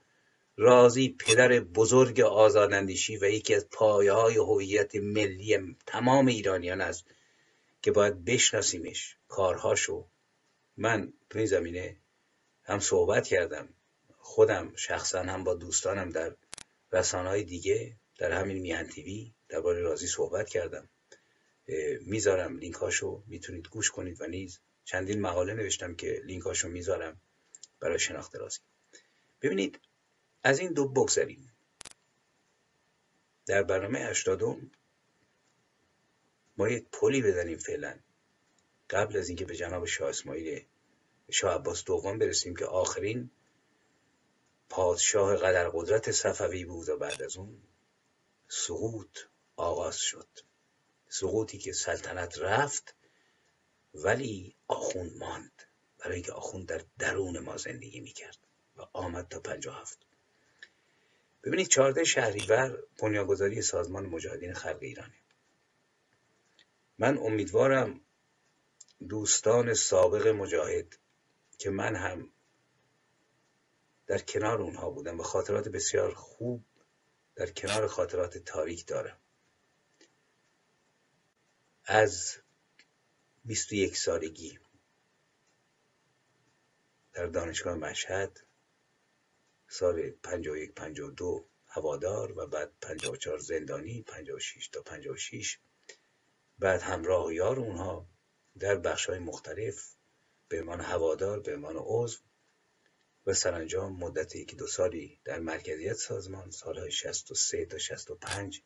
رازی پدر بزرگ آزاداندیشی و یکی از پایه های هویت ملی تمام ایرانیان است که باید بشناسیمش کارهاشو. من تو این زمینه هم صحبت کردم خودم شخصا هم با دوستانم در رسانه های دیگه در همین میهن تیوی درباره رازی صحبت کردم. می‌ذارم لینک هاشو می‌تونید گوش کنید و نیز چندین مقاله نوشتم که لینک هاشو می‌ذارم برای شناخت رازی ببینید از این دو بگذاریم در برنامه هشتادم ما یک پلی بزنیم فعلا. قبل از اینکه به جناب شاه اسماعیل شاه عباس دوم برسیم که آخرین پادشاه قدر قدرت صفوی بود و بعد از اون سقوط آغاز شد. سقوطی که سلطنت رفت ولی آخوند ماند. برای اینکه آخوند در درون ما زندگی می‌کرد و آمد تا پنجاه هفت. ببینید چهارده شهریور بنیانگذاری سازمان مجاهدین خلق ایرانه. من امیدوارم دوستان سابق مجاهد که من هم در کنار اونها بودم و خاطرات بسیار خوب در کنار خاطرات تاریک دارم. از 21 سالگی در دانشگاه مشهد سال 51 52 هوادار و بعد 54 زندانی 56 تا 56 بعد همراه یار اونها در بخش های مختلف به عنوان هوادار به عنوان عضو و سرانجام مدت یکی دو سالی در مرکزیت سازمان سالهای 63 تا 65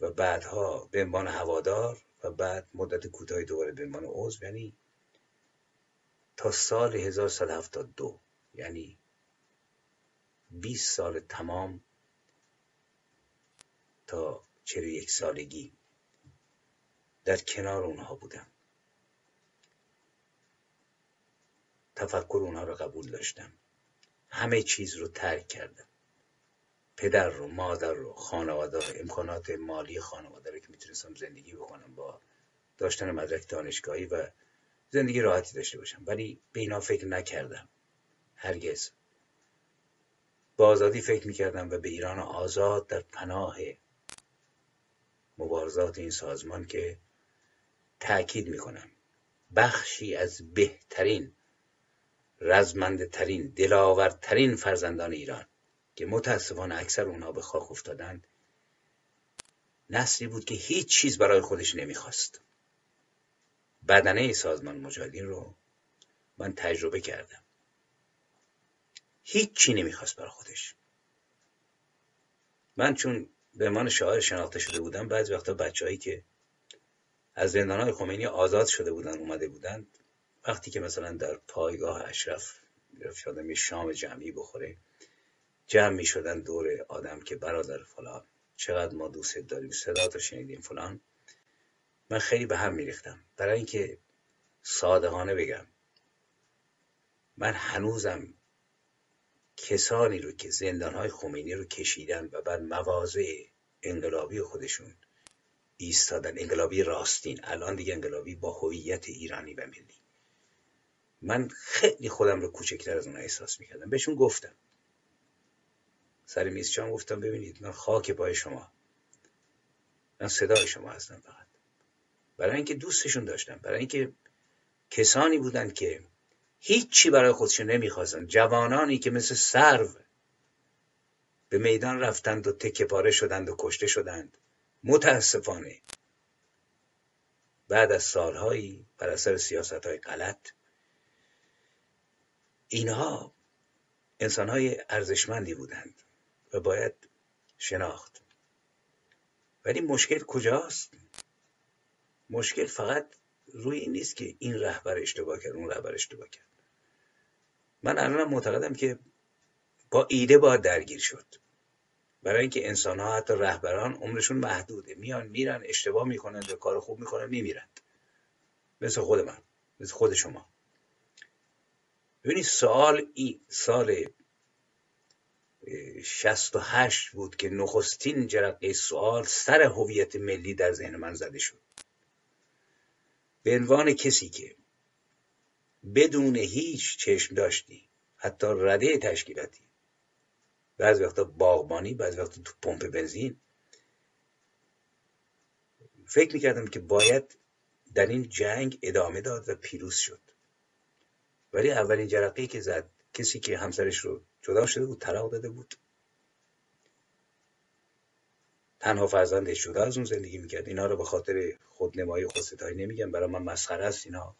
و بعدها به عنوان هوادار و بعد مدت کوتاهی دوباره به عنوان عضو یعنی تا سال 1172 یعنی 20 سال تمام تا 41 سالگی در کنار اونها بودم. تفکر اونها رو قبول داشتم. همه چیز رو ترک کردم. پدر رو مادر رو خانواده امکانات مالی خانواده رو که می‌تونستم زندگی بکنم با داشتن مدرک دانشگاهی و زندگی راحتی داشته باشم. ولی به اینا فکر نکردم. هرگز. با آزادی فکر می‌کردم و به ایران آزاد در پناه مبارزات این سازمان که تأکید می‌کنم. بخشی از بهترین رزمندترین دلاورترین فرزندان ایران. که متاسفانه اکثر اونها به خاک افتادند نسلی بود که هیچ چیز برای خودش نمی‌خواست. بدنه سازمان مجاهدین رو من تجربه کردم. هیچ چی نمی‌خواست برای خودش. من چون به من شاعر شناخته شده بودم بعضی وقتا بچههایی که از زندانهای خمینی آزاد شده بودن اومده بودند وقتی که مثلا در پایگاه اشرف یادم شام جمعی بخوره جمع می شدن دور آدم که برادر فلان چقدر ما دوست داریم صدا تو شنیدیم فلان. من خیلی به هم میریختم. برای اینکه صادقانه بگم من هنوزم کسانی رو که زندانهای خمینی رو کشیدن و بعد مواضع انقلابی خودشون ایستادن انقلابی راستین الان دیگه انقلابی با هویت ایرانی و ملی. من خیلی خودم رو کوچکتر از اون احساس می‌کردم. بهشون گفتم. سر میز گفتم ببینید من خاک پای شما. من صدای شما هستم فقط. برای اینکه دوستشون داشتم برای اینکه کسانی بودند که هیچی برای خودشون نمی‌خواستن جوانانی که مثل سرو به میدان رفتند و تکه پاره شدند و کشته شدند. متاسفانه بعد از سالهایی بر اثر سیاست های غلط اینها انسانهای ارزشمندی بودند. و باید شناخت. ولی مشکل کجاست؟ مشکل فقط روی این نیست که این رهبر اشتباه کرد اون رهبر اشتباه کرد. من الان معتقدم که با ایده باید درگیر شد. برای اینکه انسان ها حتی رهبران عمرشون محدوده. میان میرن اشتباه می‌کنن و کار خوب می‌کنن میمیرند. مثل خود من مثل خود شما. ببینید سال ای سال 68 بود که نخستین جرقه سوال سر هویت ملی در ذهن من زده شد. به عنوان کسی که بدون هیچ چشم داشتی حتی رده تشکیلاتی بعضی وقتا باغبانی بعضی وقتا تو پمپ بنزین فکر می‌کردم که باید در این جنگ ادامه داد و پیروز شد. ولی اولین جرقه که زد کسی که همسرش رو جدا شده بود طلاق داده بود. تنها فرزندش جدا از اون زندگی می‌کرد. اینا رو به خاطر خودنمایی و خودستایی نمیگم برای من مسخره است اینا.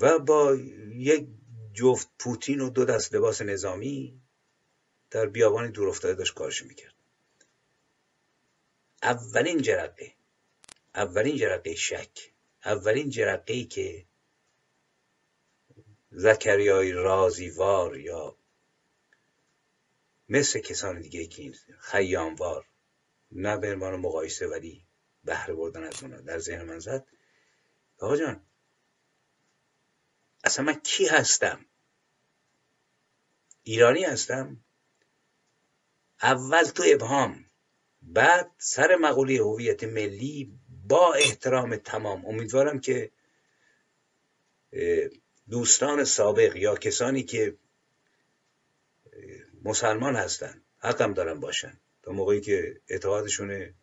و با یک جفت پوتین و دو دست لباس نظامی در بیابان دور افتاده داشت کارش می‌کرد. اولین جرقه اولین جرقه شک اولین جرقه ای که زکریای رازیوار یا مثل کسان دیگه که خیاموار نه به عنوان مقایسه ولی بهره بردن از اونا در ذهن من زد. آقا جان اصلا من کی هستم؟ ایرانی هستم؟ اول تو ابهام بعد سر مقوله هویت ملی با احترام تمام. امیدوارم که دوستان سابق یا کسانی که مسلمان هستن حقم دارن باشن تا موقعی که اعتقادشون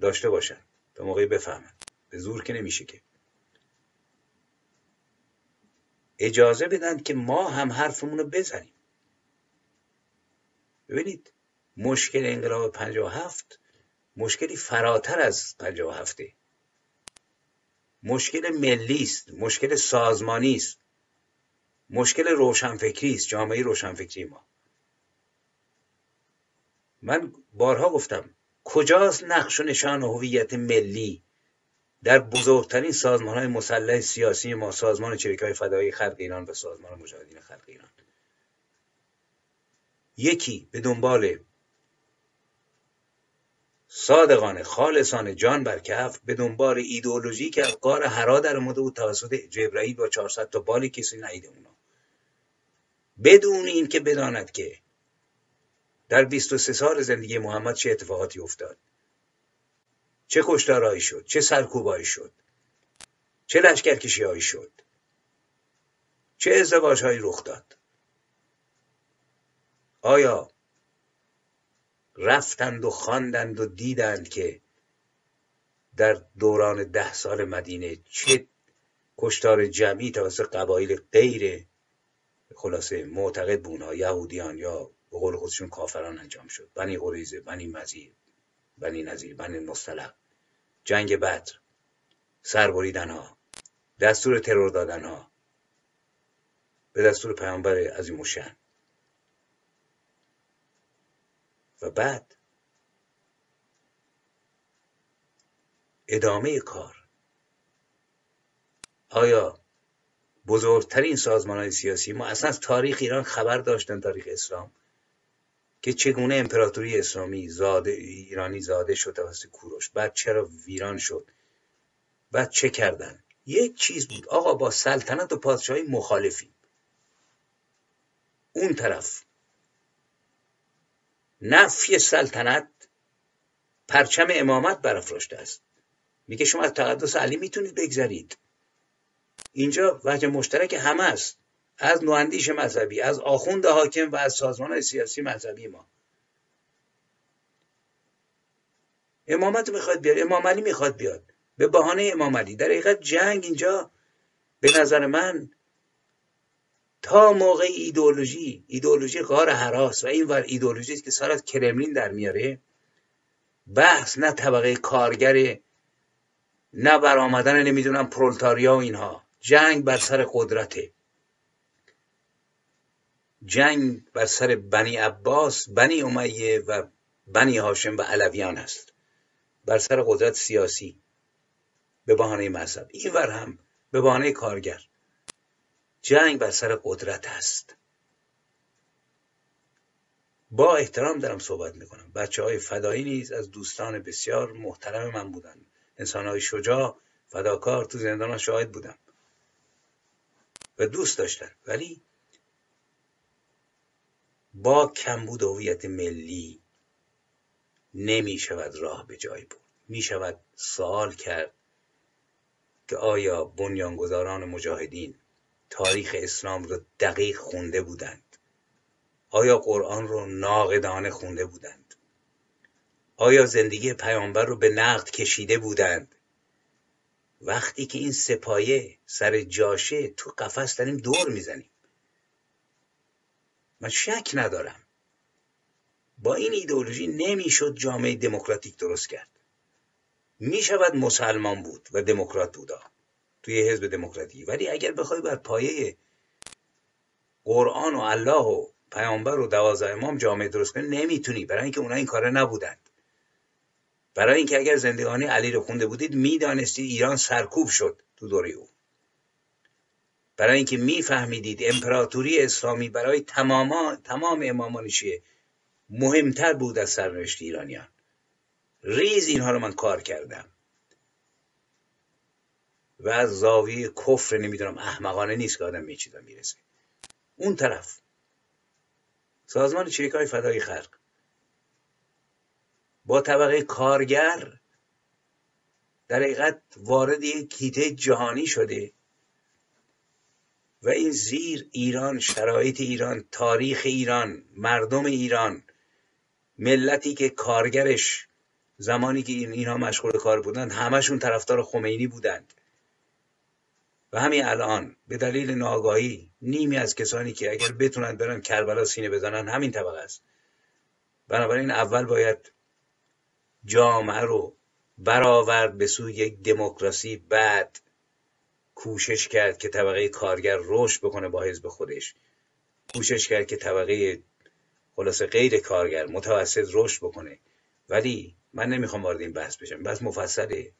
داشته باشن تا موقعی بفهمن. به زور که نمیشه که. اجازه بدن که ما هم حرفمون رو بزنیم. ببینید مشکل انقلاب 57 مشکلی فراتر از 57 مشکل ملی است مشکل سازمانی است مشکل روشنفکری است جامعه روشنفکری ما. من بارها گفتم کجاست نقش و نشان هویت ملی در بزرگترین سازمان های مسلح سیاسی ما سازمان چریک های فدایی خلق ایران و سازمان مجاهدین خلق ایران؟ یکی به دنبال صادقانه خالصانه جان بر کف به دنبال ایدئولوژی که از قار حرا در اومده بود توسط جبرئیل با 400 تا بالی کسی نیده اونا. بدون این که بداند که در 23 سال زندگی محمد چه اتفاقاتی افتاد. چه کشتارهایی شد چه سرکوبایی شد چه لشکرکشی شد چه ازدواج هایی رخ داد. آیا رفتند و خواندند و دیدند که در دوران ده سال مدینه چه کشتار جمعی توسط قبایل غیر خلاصه معتقد بونها یهودیان یا به قول خودشون کافران انجام شد. بنی قریزه بنی مزید بنی نظیر بنی مصطلق جنگ بدر سربریدن ها دستور ترور دادن ها به دستور پیامبر و شن و بعد ادامه کار. آیا بزرگترین سازمان های سیاسی ما اصلا تاریخ ایران خبر داشتن تاریخ اسلام که چگونه امپراتوری اسلامی زاده ایرانی زاده شد توسط کوروش؟ بعد چرا ویران شد؟ بعد چه کردن؟ یک چیز بود. آقا با سلطنت و پادشاهی مخالفیم. اون طرف نفی سلطنت پرچم امامت برافراشته است. میگه شما از تقدس علی می‌تونید بگذرید. اینجا وجه مشترک همه است. از نواندیش مذهبی از آخوند حاکم و از سازمان سیاسی مذهبی ما. امامت می‌خواد بیاد امام علی می‌خواد بیاد. به بهانه امام علی. در حقیقت جنگ اینجا به نظر من تا موقع ایدولوژی ایدولوژی غار حراس و این ور ایدولوژی که سر از کرملین در میاره بحث نه طبقه کارگر نه برآمدن نمی‌دونم پرولتاریا و اینها. جنگ بر سر قدرته. جنگ بر سر بنی عباس بنی امیه و بنی هاشم و علویان است. بر سر قدرت سیاسی. به بهانه مذهب. این ور هم به بهانه کارگر. جنگ بر سر قدرت است با احترام دارم صحبت می‌کنم. بچه های فدایی نیز از دوستان بسیار محترم من بودن انسان های شجاع فداکار تو زندان شاهد بودم. و دوست داشتن. ولی با کمبود هویت ملی نمی شود راه به جای بود می شود سوال کرد که آیا بنیانگذاران مجاهدین تاریخ اسلام رو دقیق خونده بودند. آیا قرآن رو ناقدانه خونده بودند؟ آیا زندگی پیامبر رو به نقد کشیده بودند؟ وقتی که این سپایه سر جاشه تو قفس داریم دور می‌زنیم. من شک ندارم. با این ایدئولوژی نمی‌شد جامعه دموکراتیک درست کرد. می‌شود مسلمان بود و دموکرات بودا. توی حزب دموکراتی. ولی اگر بخوای بر پایه قرآن و الله و پیامبر و دوازده امام جامعه درست کنی نمی‌تونی. برای اینکه اونا این کاره نبودند. برای اینکه اگر زندگانی علی رو خونده بودید می‌دانستید ایران سرکوب شد تو دوره او. برای اینکه میفهمیدید امپراتوری اسلامی برای تمام تمام امامان شیعه مهمتر بود از سرنوشت ایرانیان. ریز اینها رو من کار کردم. و از زاویه کفر نمی‌دونم احمقانه نیست که آدم به می‌رسه. اون طرف. سازمان چریک های فدای خلق. با طبقه کارگر در حقیقت وارد یک کیته جهانی شده و این زیر ایران شرایط ایران تاریخ ایران مردم ایران ملتی که کارگرش زمانی که این اینها مشغول کار بودند همشون طرفدار خمینی بودند. و همین الان به دلیل ناگاهی نیمی از کسانی که اگر بتونن برن کربلا سینه بزنن همین طبقه است. بنابراین اول باید جامعه رو برآورد به سوی یک دموکراسی بعد کوشش کرد که طبقه کارگر رشد بکنه با حزب خودش. کوشش کرد که طبقه خلاصه غیر کارگر متوسط رشد بکنه. ولی من نمی‌خوام وارد این بحث بشم. بس مفصله.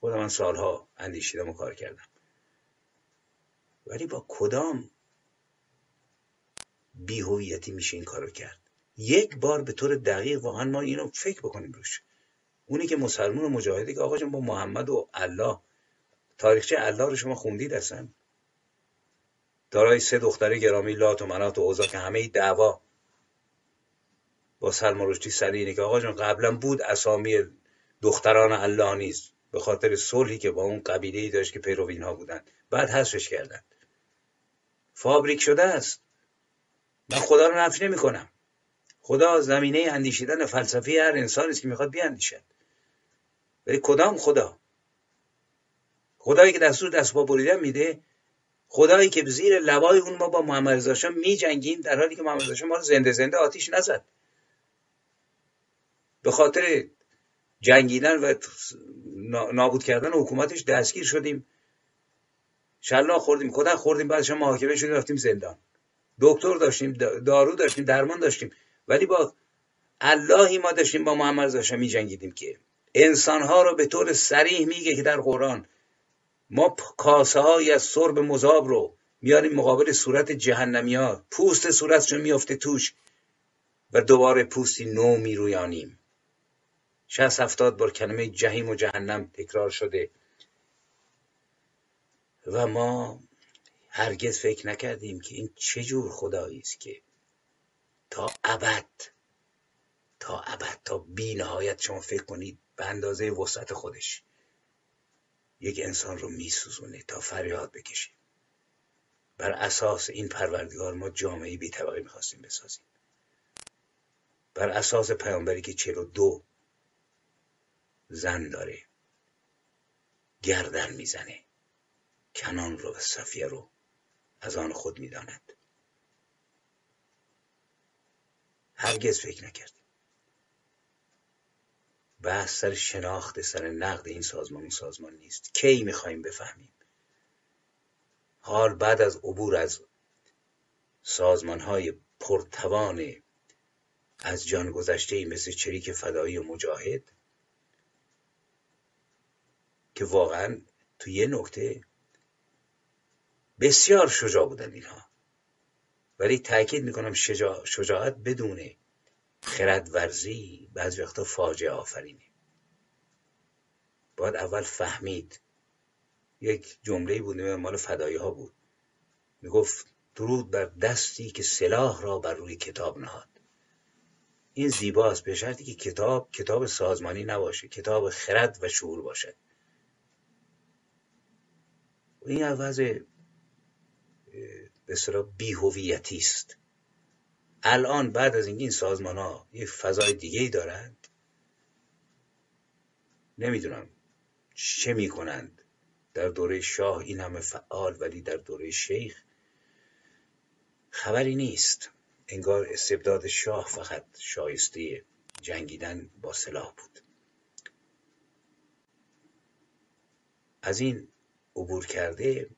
خودم من سالها اندیشیدم و کار کردم. ولی با کدام بیهویتی میشه این کارو کرد؟ یک بار به طور دقیق واقعا ما اینو فکر بکنیم روش. اونی که مسلمان و مجاهده که آقا جان با محمد و الله تاریخچه الله رو شما خوندید اصلا؟ دارای سه دختر گرامی لات و منات و اوزا که همه دعوا با سلمان رشدی اینه که آقا جان قبلا بود اسامی دختران الله نیست به خاطر صلحی که با اون قبیله ای داشت که پیرو اینها بودن. بعد حذفش کردن. فابریک شده است. من خدا رو نفی نمی کنم خدا زمینه اندیشیدن فلسفی هر انسانی است که می‌خواد بیاندیشد. ولی کدام خدا؟ خدایی که دستور دست با بریدن میده خدایی که زیر لبای اون ما با محمد رضا می جنگیم در حالی که محمد رضا ما رو زنده زنده آتیش نزد. به خاطر جنگیدن و نابود کردن حکومتش دستگیر شدیم. شلا خوردیم کدن خوردیم بعدش محاکمه شدیم رفتیم زندان. دکتر داشتیم دارو داشتیم درمان داشتیم. ولی با اللهی ما داشتیم با محمد رضا می جنگیدیم که انسانها رو به طور سریح میگه که در قرآن ما کاسه های از سرب مذاب رو میاریم مقابل صورت جهنمی ها پوست صورتشون میافته توش و دوباره پوستی نو میرویانیم. شست هفتاد بار کلمه جهیم و جهنم تکرار شده. و ما هرگز فکر نکردیم که این چه جور خدایی است که تا ابد تا ابد تا بی نهایت شما فکر کنید به اندازه وسعت خودش یک انسان رو میسوزونه تا فریاد بکشیم بر اساس این پروردگار ما جامعه بی طبقه می‌خواستیم بسازیم. بر اساس پیامبری که چلو دو زن داره گردن می‌زنه. کنان رو و صفیه رو از آن خود می‌داند. هرگز فکر نکردیم بحث سر شناخت سر نقد این سازمان اون سازمان نیست. کی می‌خوایم بفهمیم؟ حال بعد از عبور از سازمان های پرتوان از جان گذشته مثل چریک فدایی و مجاهد که واقعا تو یه نکته بسیار شجاع بودن اینها. ولی تاکید می‌کنم شجاع، شجاعت بدونه خرد ورزی بعضی وقتا فاجعه آفرینه. باید اول فهمید. یک جمله بود مال فدایی ها بود. می‌گفت درود بر دستی که سلاح را بر روی کتاب نهاد. این زیباست به شرطی که کتاب کتاب سازمانی نباشه کتاب خرد و شعور باشد. این عوض به صورت بیهویتی است. الان بعد از اینکه این سازمان ها یک فضای دیگه ای دارند نمی‌دونم چه می‌کنند. در دوره شاه این همه فعال ولی در دوره شیخ خبری نیست. انگار استبداد شاه فقط شایسته جنگیدن با سلاح بود. از این عبور کرده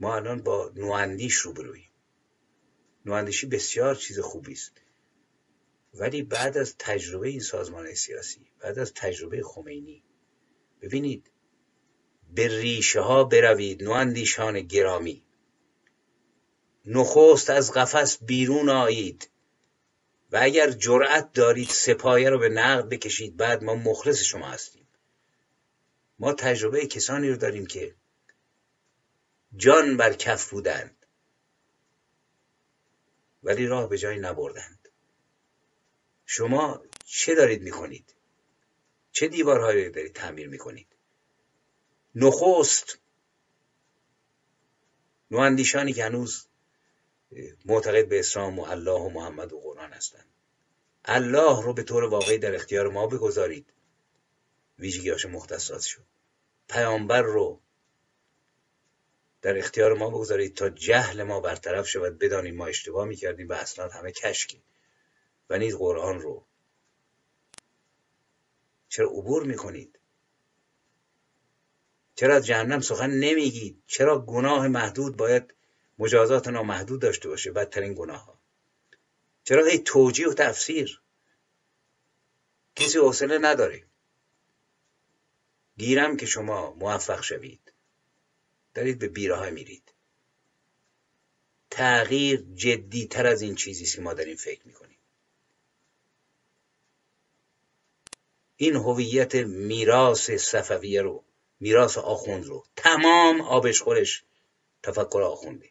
ما الان با نواندیش روبرویم نواندیشی بسیار چیز خوبی است. ولی بعد از تجربه این سازمان سیاسی بعد از تجربه خمینی ببینید به ریشه ها بروید نواندیشان گرامی. نخست از قفس بیرون آیید و اگر جرأت دارید سپایه رو به نقد بکشید بعد ما مخلص شما هستیم. ما تجربه کسانی رو داریم که جان بر کف بودند. ولی راه به جایی نبردند. شما چه دارید می‌کنید چه دیوارهایی دارید تعمیر می‌کنید؟ نخست نواندیشانی که هنوز معتقد به اسلام و الله و محمد و قرآن هستند. الله رو به طور واقعی در اختیار ما بگذارید. ویژگیاش مختصات شد. پیامبر رو در اختیار ما بگذارید تا جهل ما برطرف شود. بدانیم ما اشتباه می‌کردیم و اصلا همه کشکی و نیز قرآن رو. چرا عبور می‌کنید؟ چرا از جهنم سخن نمیگید؟ چرا گناه محدود باید مجازات نامحدود داشته باشه؟ بدترین گناه ها چرا هی توجیه و تفسیر؟ کسی حوصله نداره. گیرم که شما موفق شوید. دارید به بیراه میرید. تغییر جدی تر از این چیزی که ما داریم فکر می‌کنیم. این هویت میراث صفویه رو میراث آخوند رو تمام آبشخورش تفکر آخونده.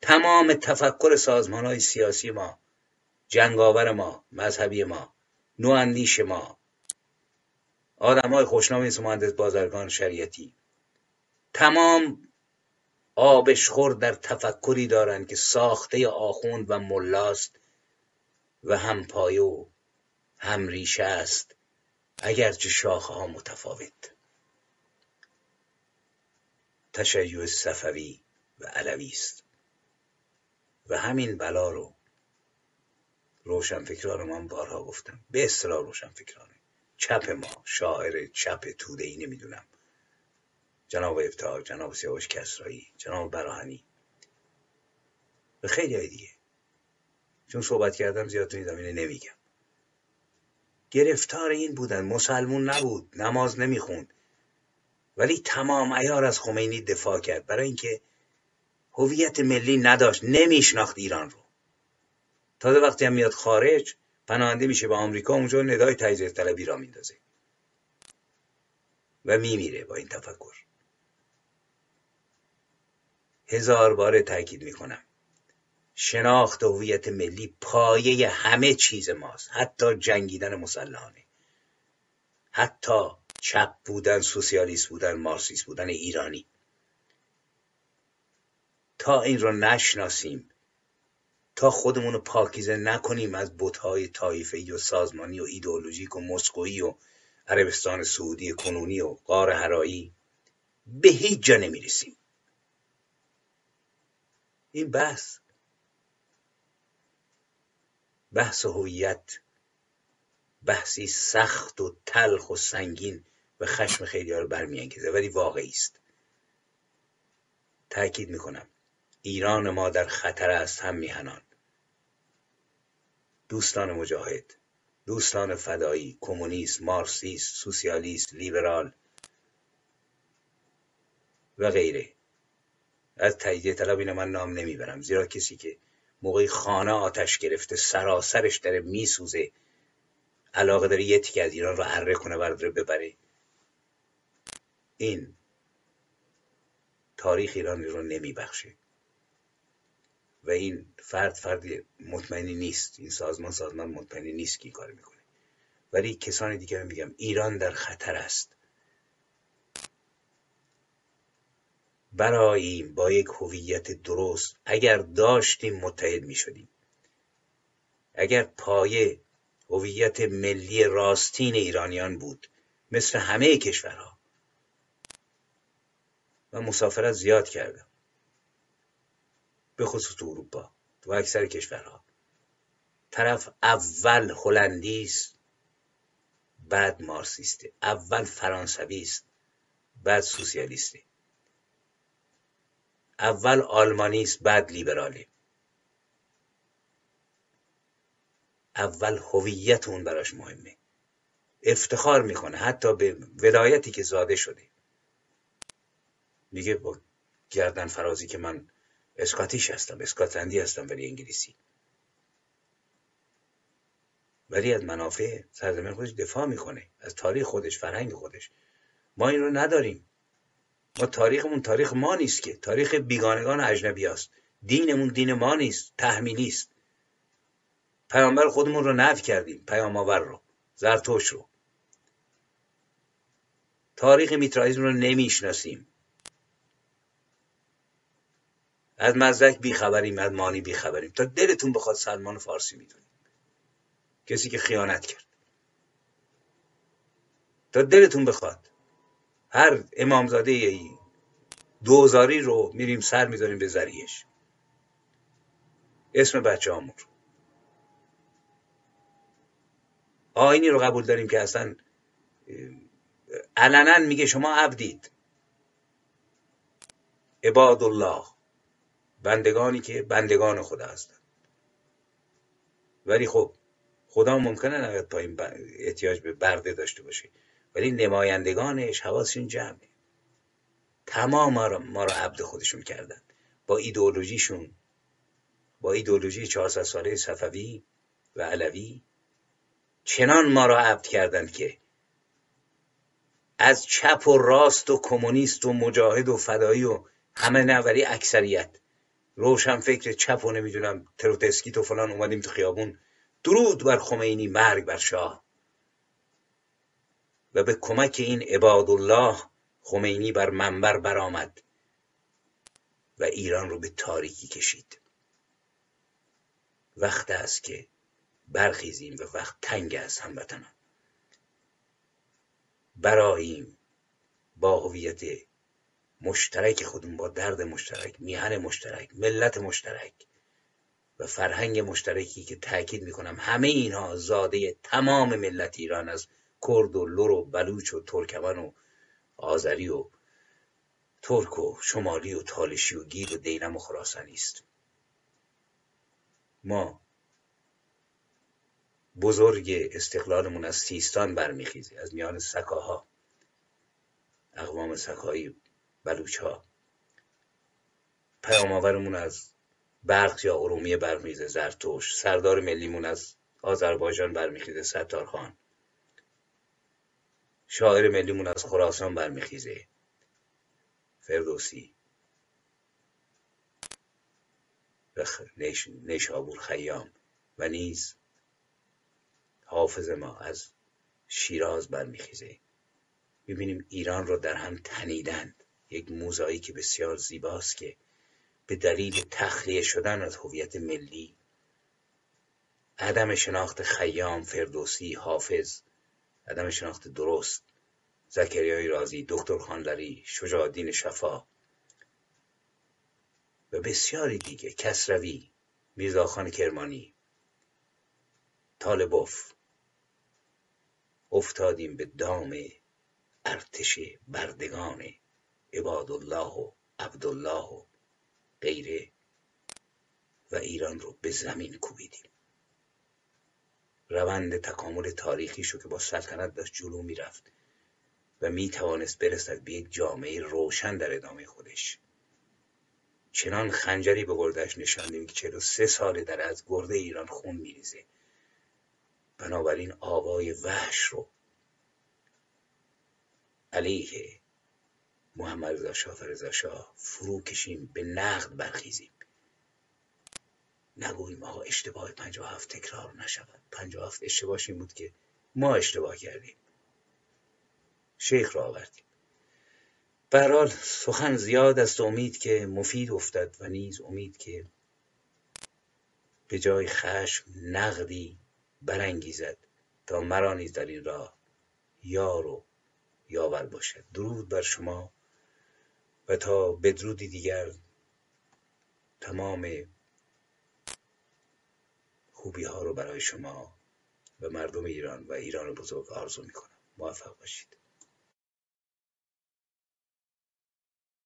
تمام تفکر سازمان های سیاسی ما جنگاور ما مذهبی ما نواندیش ما آدم های خوشنام مهندس بازرگان شریعتی تمام آبشخور در تفکری دارند که ساخته آخوند و ملاست و هم پایه و هم ریشه است اگرچه شاخه ها متفاوت. تشیع صفوی و علوی است. و همین بلا رو روشنفکران من بارها گفتم. به اصطلاح روشنفکرانه چپ ما شاعر چپ توده ای نمی‌دونم. جناب افتار جناب سیاوش کسرایی جناب براهنی. و خیلی های دیگه. چون صحبت کردم زیاد تو زمینه نمیگم. گرفتار این بودن مسلمون نبود نماز نمی‌خوند. ولی تمام ایار از خمینی دفاع کرد. برای اینکه هویت ملی نداشت نمیشناخت ایران رو. تازه وقتی هم میاد خارج پناهنده میشه به آمریکا اونجا ندای تجزیه طلبی را میندازه. و میمیره با این تفکر. هزار بار تاکید می‌کنم. شناخت هویت ملی پایه همه چیز ماست. حتی جنگیدن مسلحانه. حتی چپ بودن سوسیالیست بودن مارسیست بودن ایرانی. تا این رو نشناسیم تا خودمون رو پاکیزه نکنیم از بتهای طایفه‌ای و سازمانی و ایدئولوژیک و مسکویی و عربستان سعودی کنونی و قار هرایی به هیچ جا نمی‌رسیم. این بحث بحث هویت بحثی سخت و تلخ و سنگین و خشم خیلی ها رو برمیانگیزه ولی واقعی است. تأکید می‌کنم ایران ما در خطر است هم میهنان. دوستان مجاهد دوستان فدایی کمونیست مارکسیست سوسیالیست لیبرال و غیره. از تجزیه طلب من نام نمی‌برم. زیرا کسی که موقعی خانه آتش گرفته سراسرش داره میسوزه علاقه داره یه تیکه از ایران رو اره کنه برداره ببره. این تاریخ ایران رو نمیبخشه. و این فرد فرد مطمئنی نیست. این سازمان سازمان مطمئنی نیست که کار می‌کنه. ولی کسان دیگه میگم ایران در خطر است. برای با یک هویت درست اگر داشتیم متحد می‌شدیم. اگر پایه هویت ملی راستین ایرانیان بود مثل همه کشورها. من مسافرت زیاد کردم. به خصوص تو اروپا تو اکثر کشورها. طرف اول هلندی است بعد مارسیسته اول فرانسوی است بعد سوسیالیسته اول آلمانی است بعد لیبراله اول هویت اون براش مهمه. افتخار می‌کنه حتی به ولایتی که زاده شده. میگه با گردن فرازی که من اسکاتیش هستم اسکاتلندی هستم ولی انگلیسی. ولی از منافع سرزمین خودش دفاع می‌کنه از تاریخ خودش فرهنگ خودش. ما این رو نداریم. ما تاریخمون تاریخ ما نیست که. تاریخ بیگانگان اجنبی است دینمون دین ما نیست. تحمیلی است پیامبر خودمون رو نفی کردیم. پیام آور رو. زرتوش رو. تاریخ میترائیزم رو نمی‌شناسیم. از مزدک بیخبریم از مانی بیخبریم. تا دلتون بخواد سلمان فارسی می‌دونیم کسی که خیانت کرد. تا دلتون بخواد. هر امامزاده ای دوزاری رو میریم سر می‌ذاریم به زریش. اسم بچه آمور. آینی رو قبول داریم که اصلا علنا میگه شما عبدید. عباد الله بندگانی که بندگان خدا هستند. ولی خب خدا ممکنه نقد پایین احتیاج به برده داشته باشه. ولی نمایندگانش حواسشون جمعه تمام ما رو, ما عبد خودشون کردن. با ایدئولوژیشون. با ایدئولوژی 400 ساله صفوی و علوی. چنان ما را عبد کردند که از چپ و راست و کمونیست و مجاهد و فدایی و همه نوری اکثریت. روشن فکر چپ و نمی‌دونم تروتسکیت و فلان اومدیم تو خیابون. درود بر خمینی مرگ بر شاه. و به کمک این عباد الله خمینی بر منبر برآمد و ایران رو به تاریکی کشید. وقت است که برخیزیم و وقت تنگ است هموطنان. براییم با هویت مشترک خودمون با درد مشترک میهن مشترک ملت مشترک و فرهنگ مشترکی که تاکید می‌کنم همه اینها زاده تمام ملت ایران از کرد و لور و بلوچ و ترکمن و آذری و ترک و شمالی و تالشی و گیر و دینم و خراسانی است. ما بزرگ استقلالمون از سیستان برمیخیزه از میان سکاها اقوام سکایی بلوچ ها پیام از برق یا ارومیه برمیخیزه زرتوش سردار ملیمون از آذربایجان برمیخیزه ستارخان. شاعر ملیمون از خراسان برمیخیزه. فردوسی. نیشابور خیام. و نیز حافظ ما از شیراز برمیخیزه. می‌بینیم ایران رو در هم تنیدند. یک موزایی بسیار زیباست که به دلیل تخلیه شدن از هویت ملی عدم شناخت خیام فردوسی حافظ عدم شناخت درست. زکریای رازی دکتر خانلری شجاع شفا و بسیاری دیگه. کسروی میرزاخان کرمانی طالبوف. افتادیم به دام ارتش بردگان عباد الله و عبدالله و غیره و ایران رو به زمین کوبیدیم. روند تکامل تاریخی شو که با سلطنت داشت جلو می‌رفت و می توانست برسد به یک جامعه روشن در ادامه خودش. چنان خنجری به گردش نشاندیم که چلو سه ساله در از گرده ایران خون میریزه. بنابراین آوای وحش رو علیه محمد رضا شاه رضا شاه فرو کشیم به نقد برخیزیم. نگوییم آقا اشتباه هفت تکرار نشود. هفت اشتباهش این بود که ما اشتباه کردیم. شیخ را آوردیم. برحال سخن زیاد است. امید که مفید افتد و نیز امید که به جای خشم نقدی برانگیزد تا مرا نیز در این راه یار و یاور باشد. درود بر شما و تا بدرودی دیگر تمام خوبی ها رو برای شما و مردم ایران و ایران بزرگ آرزو می‌کنم. موفق باشید.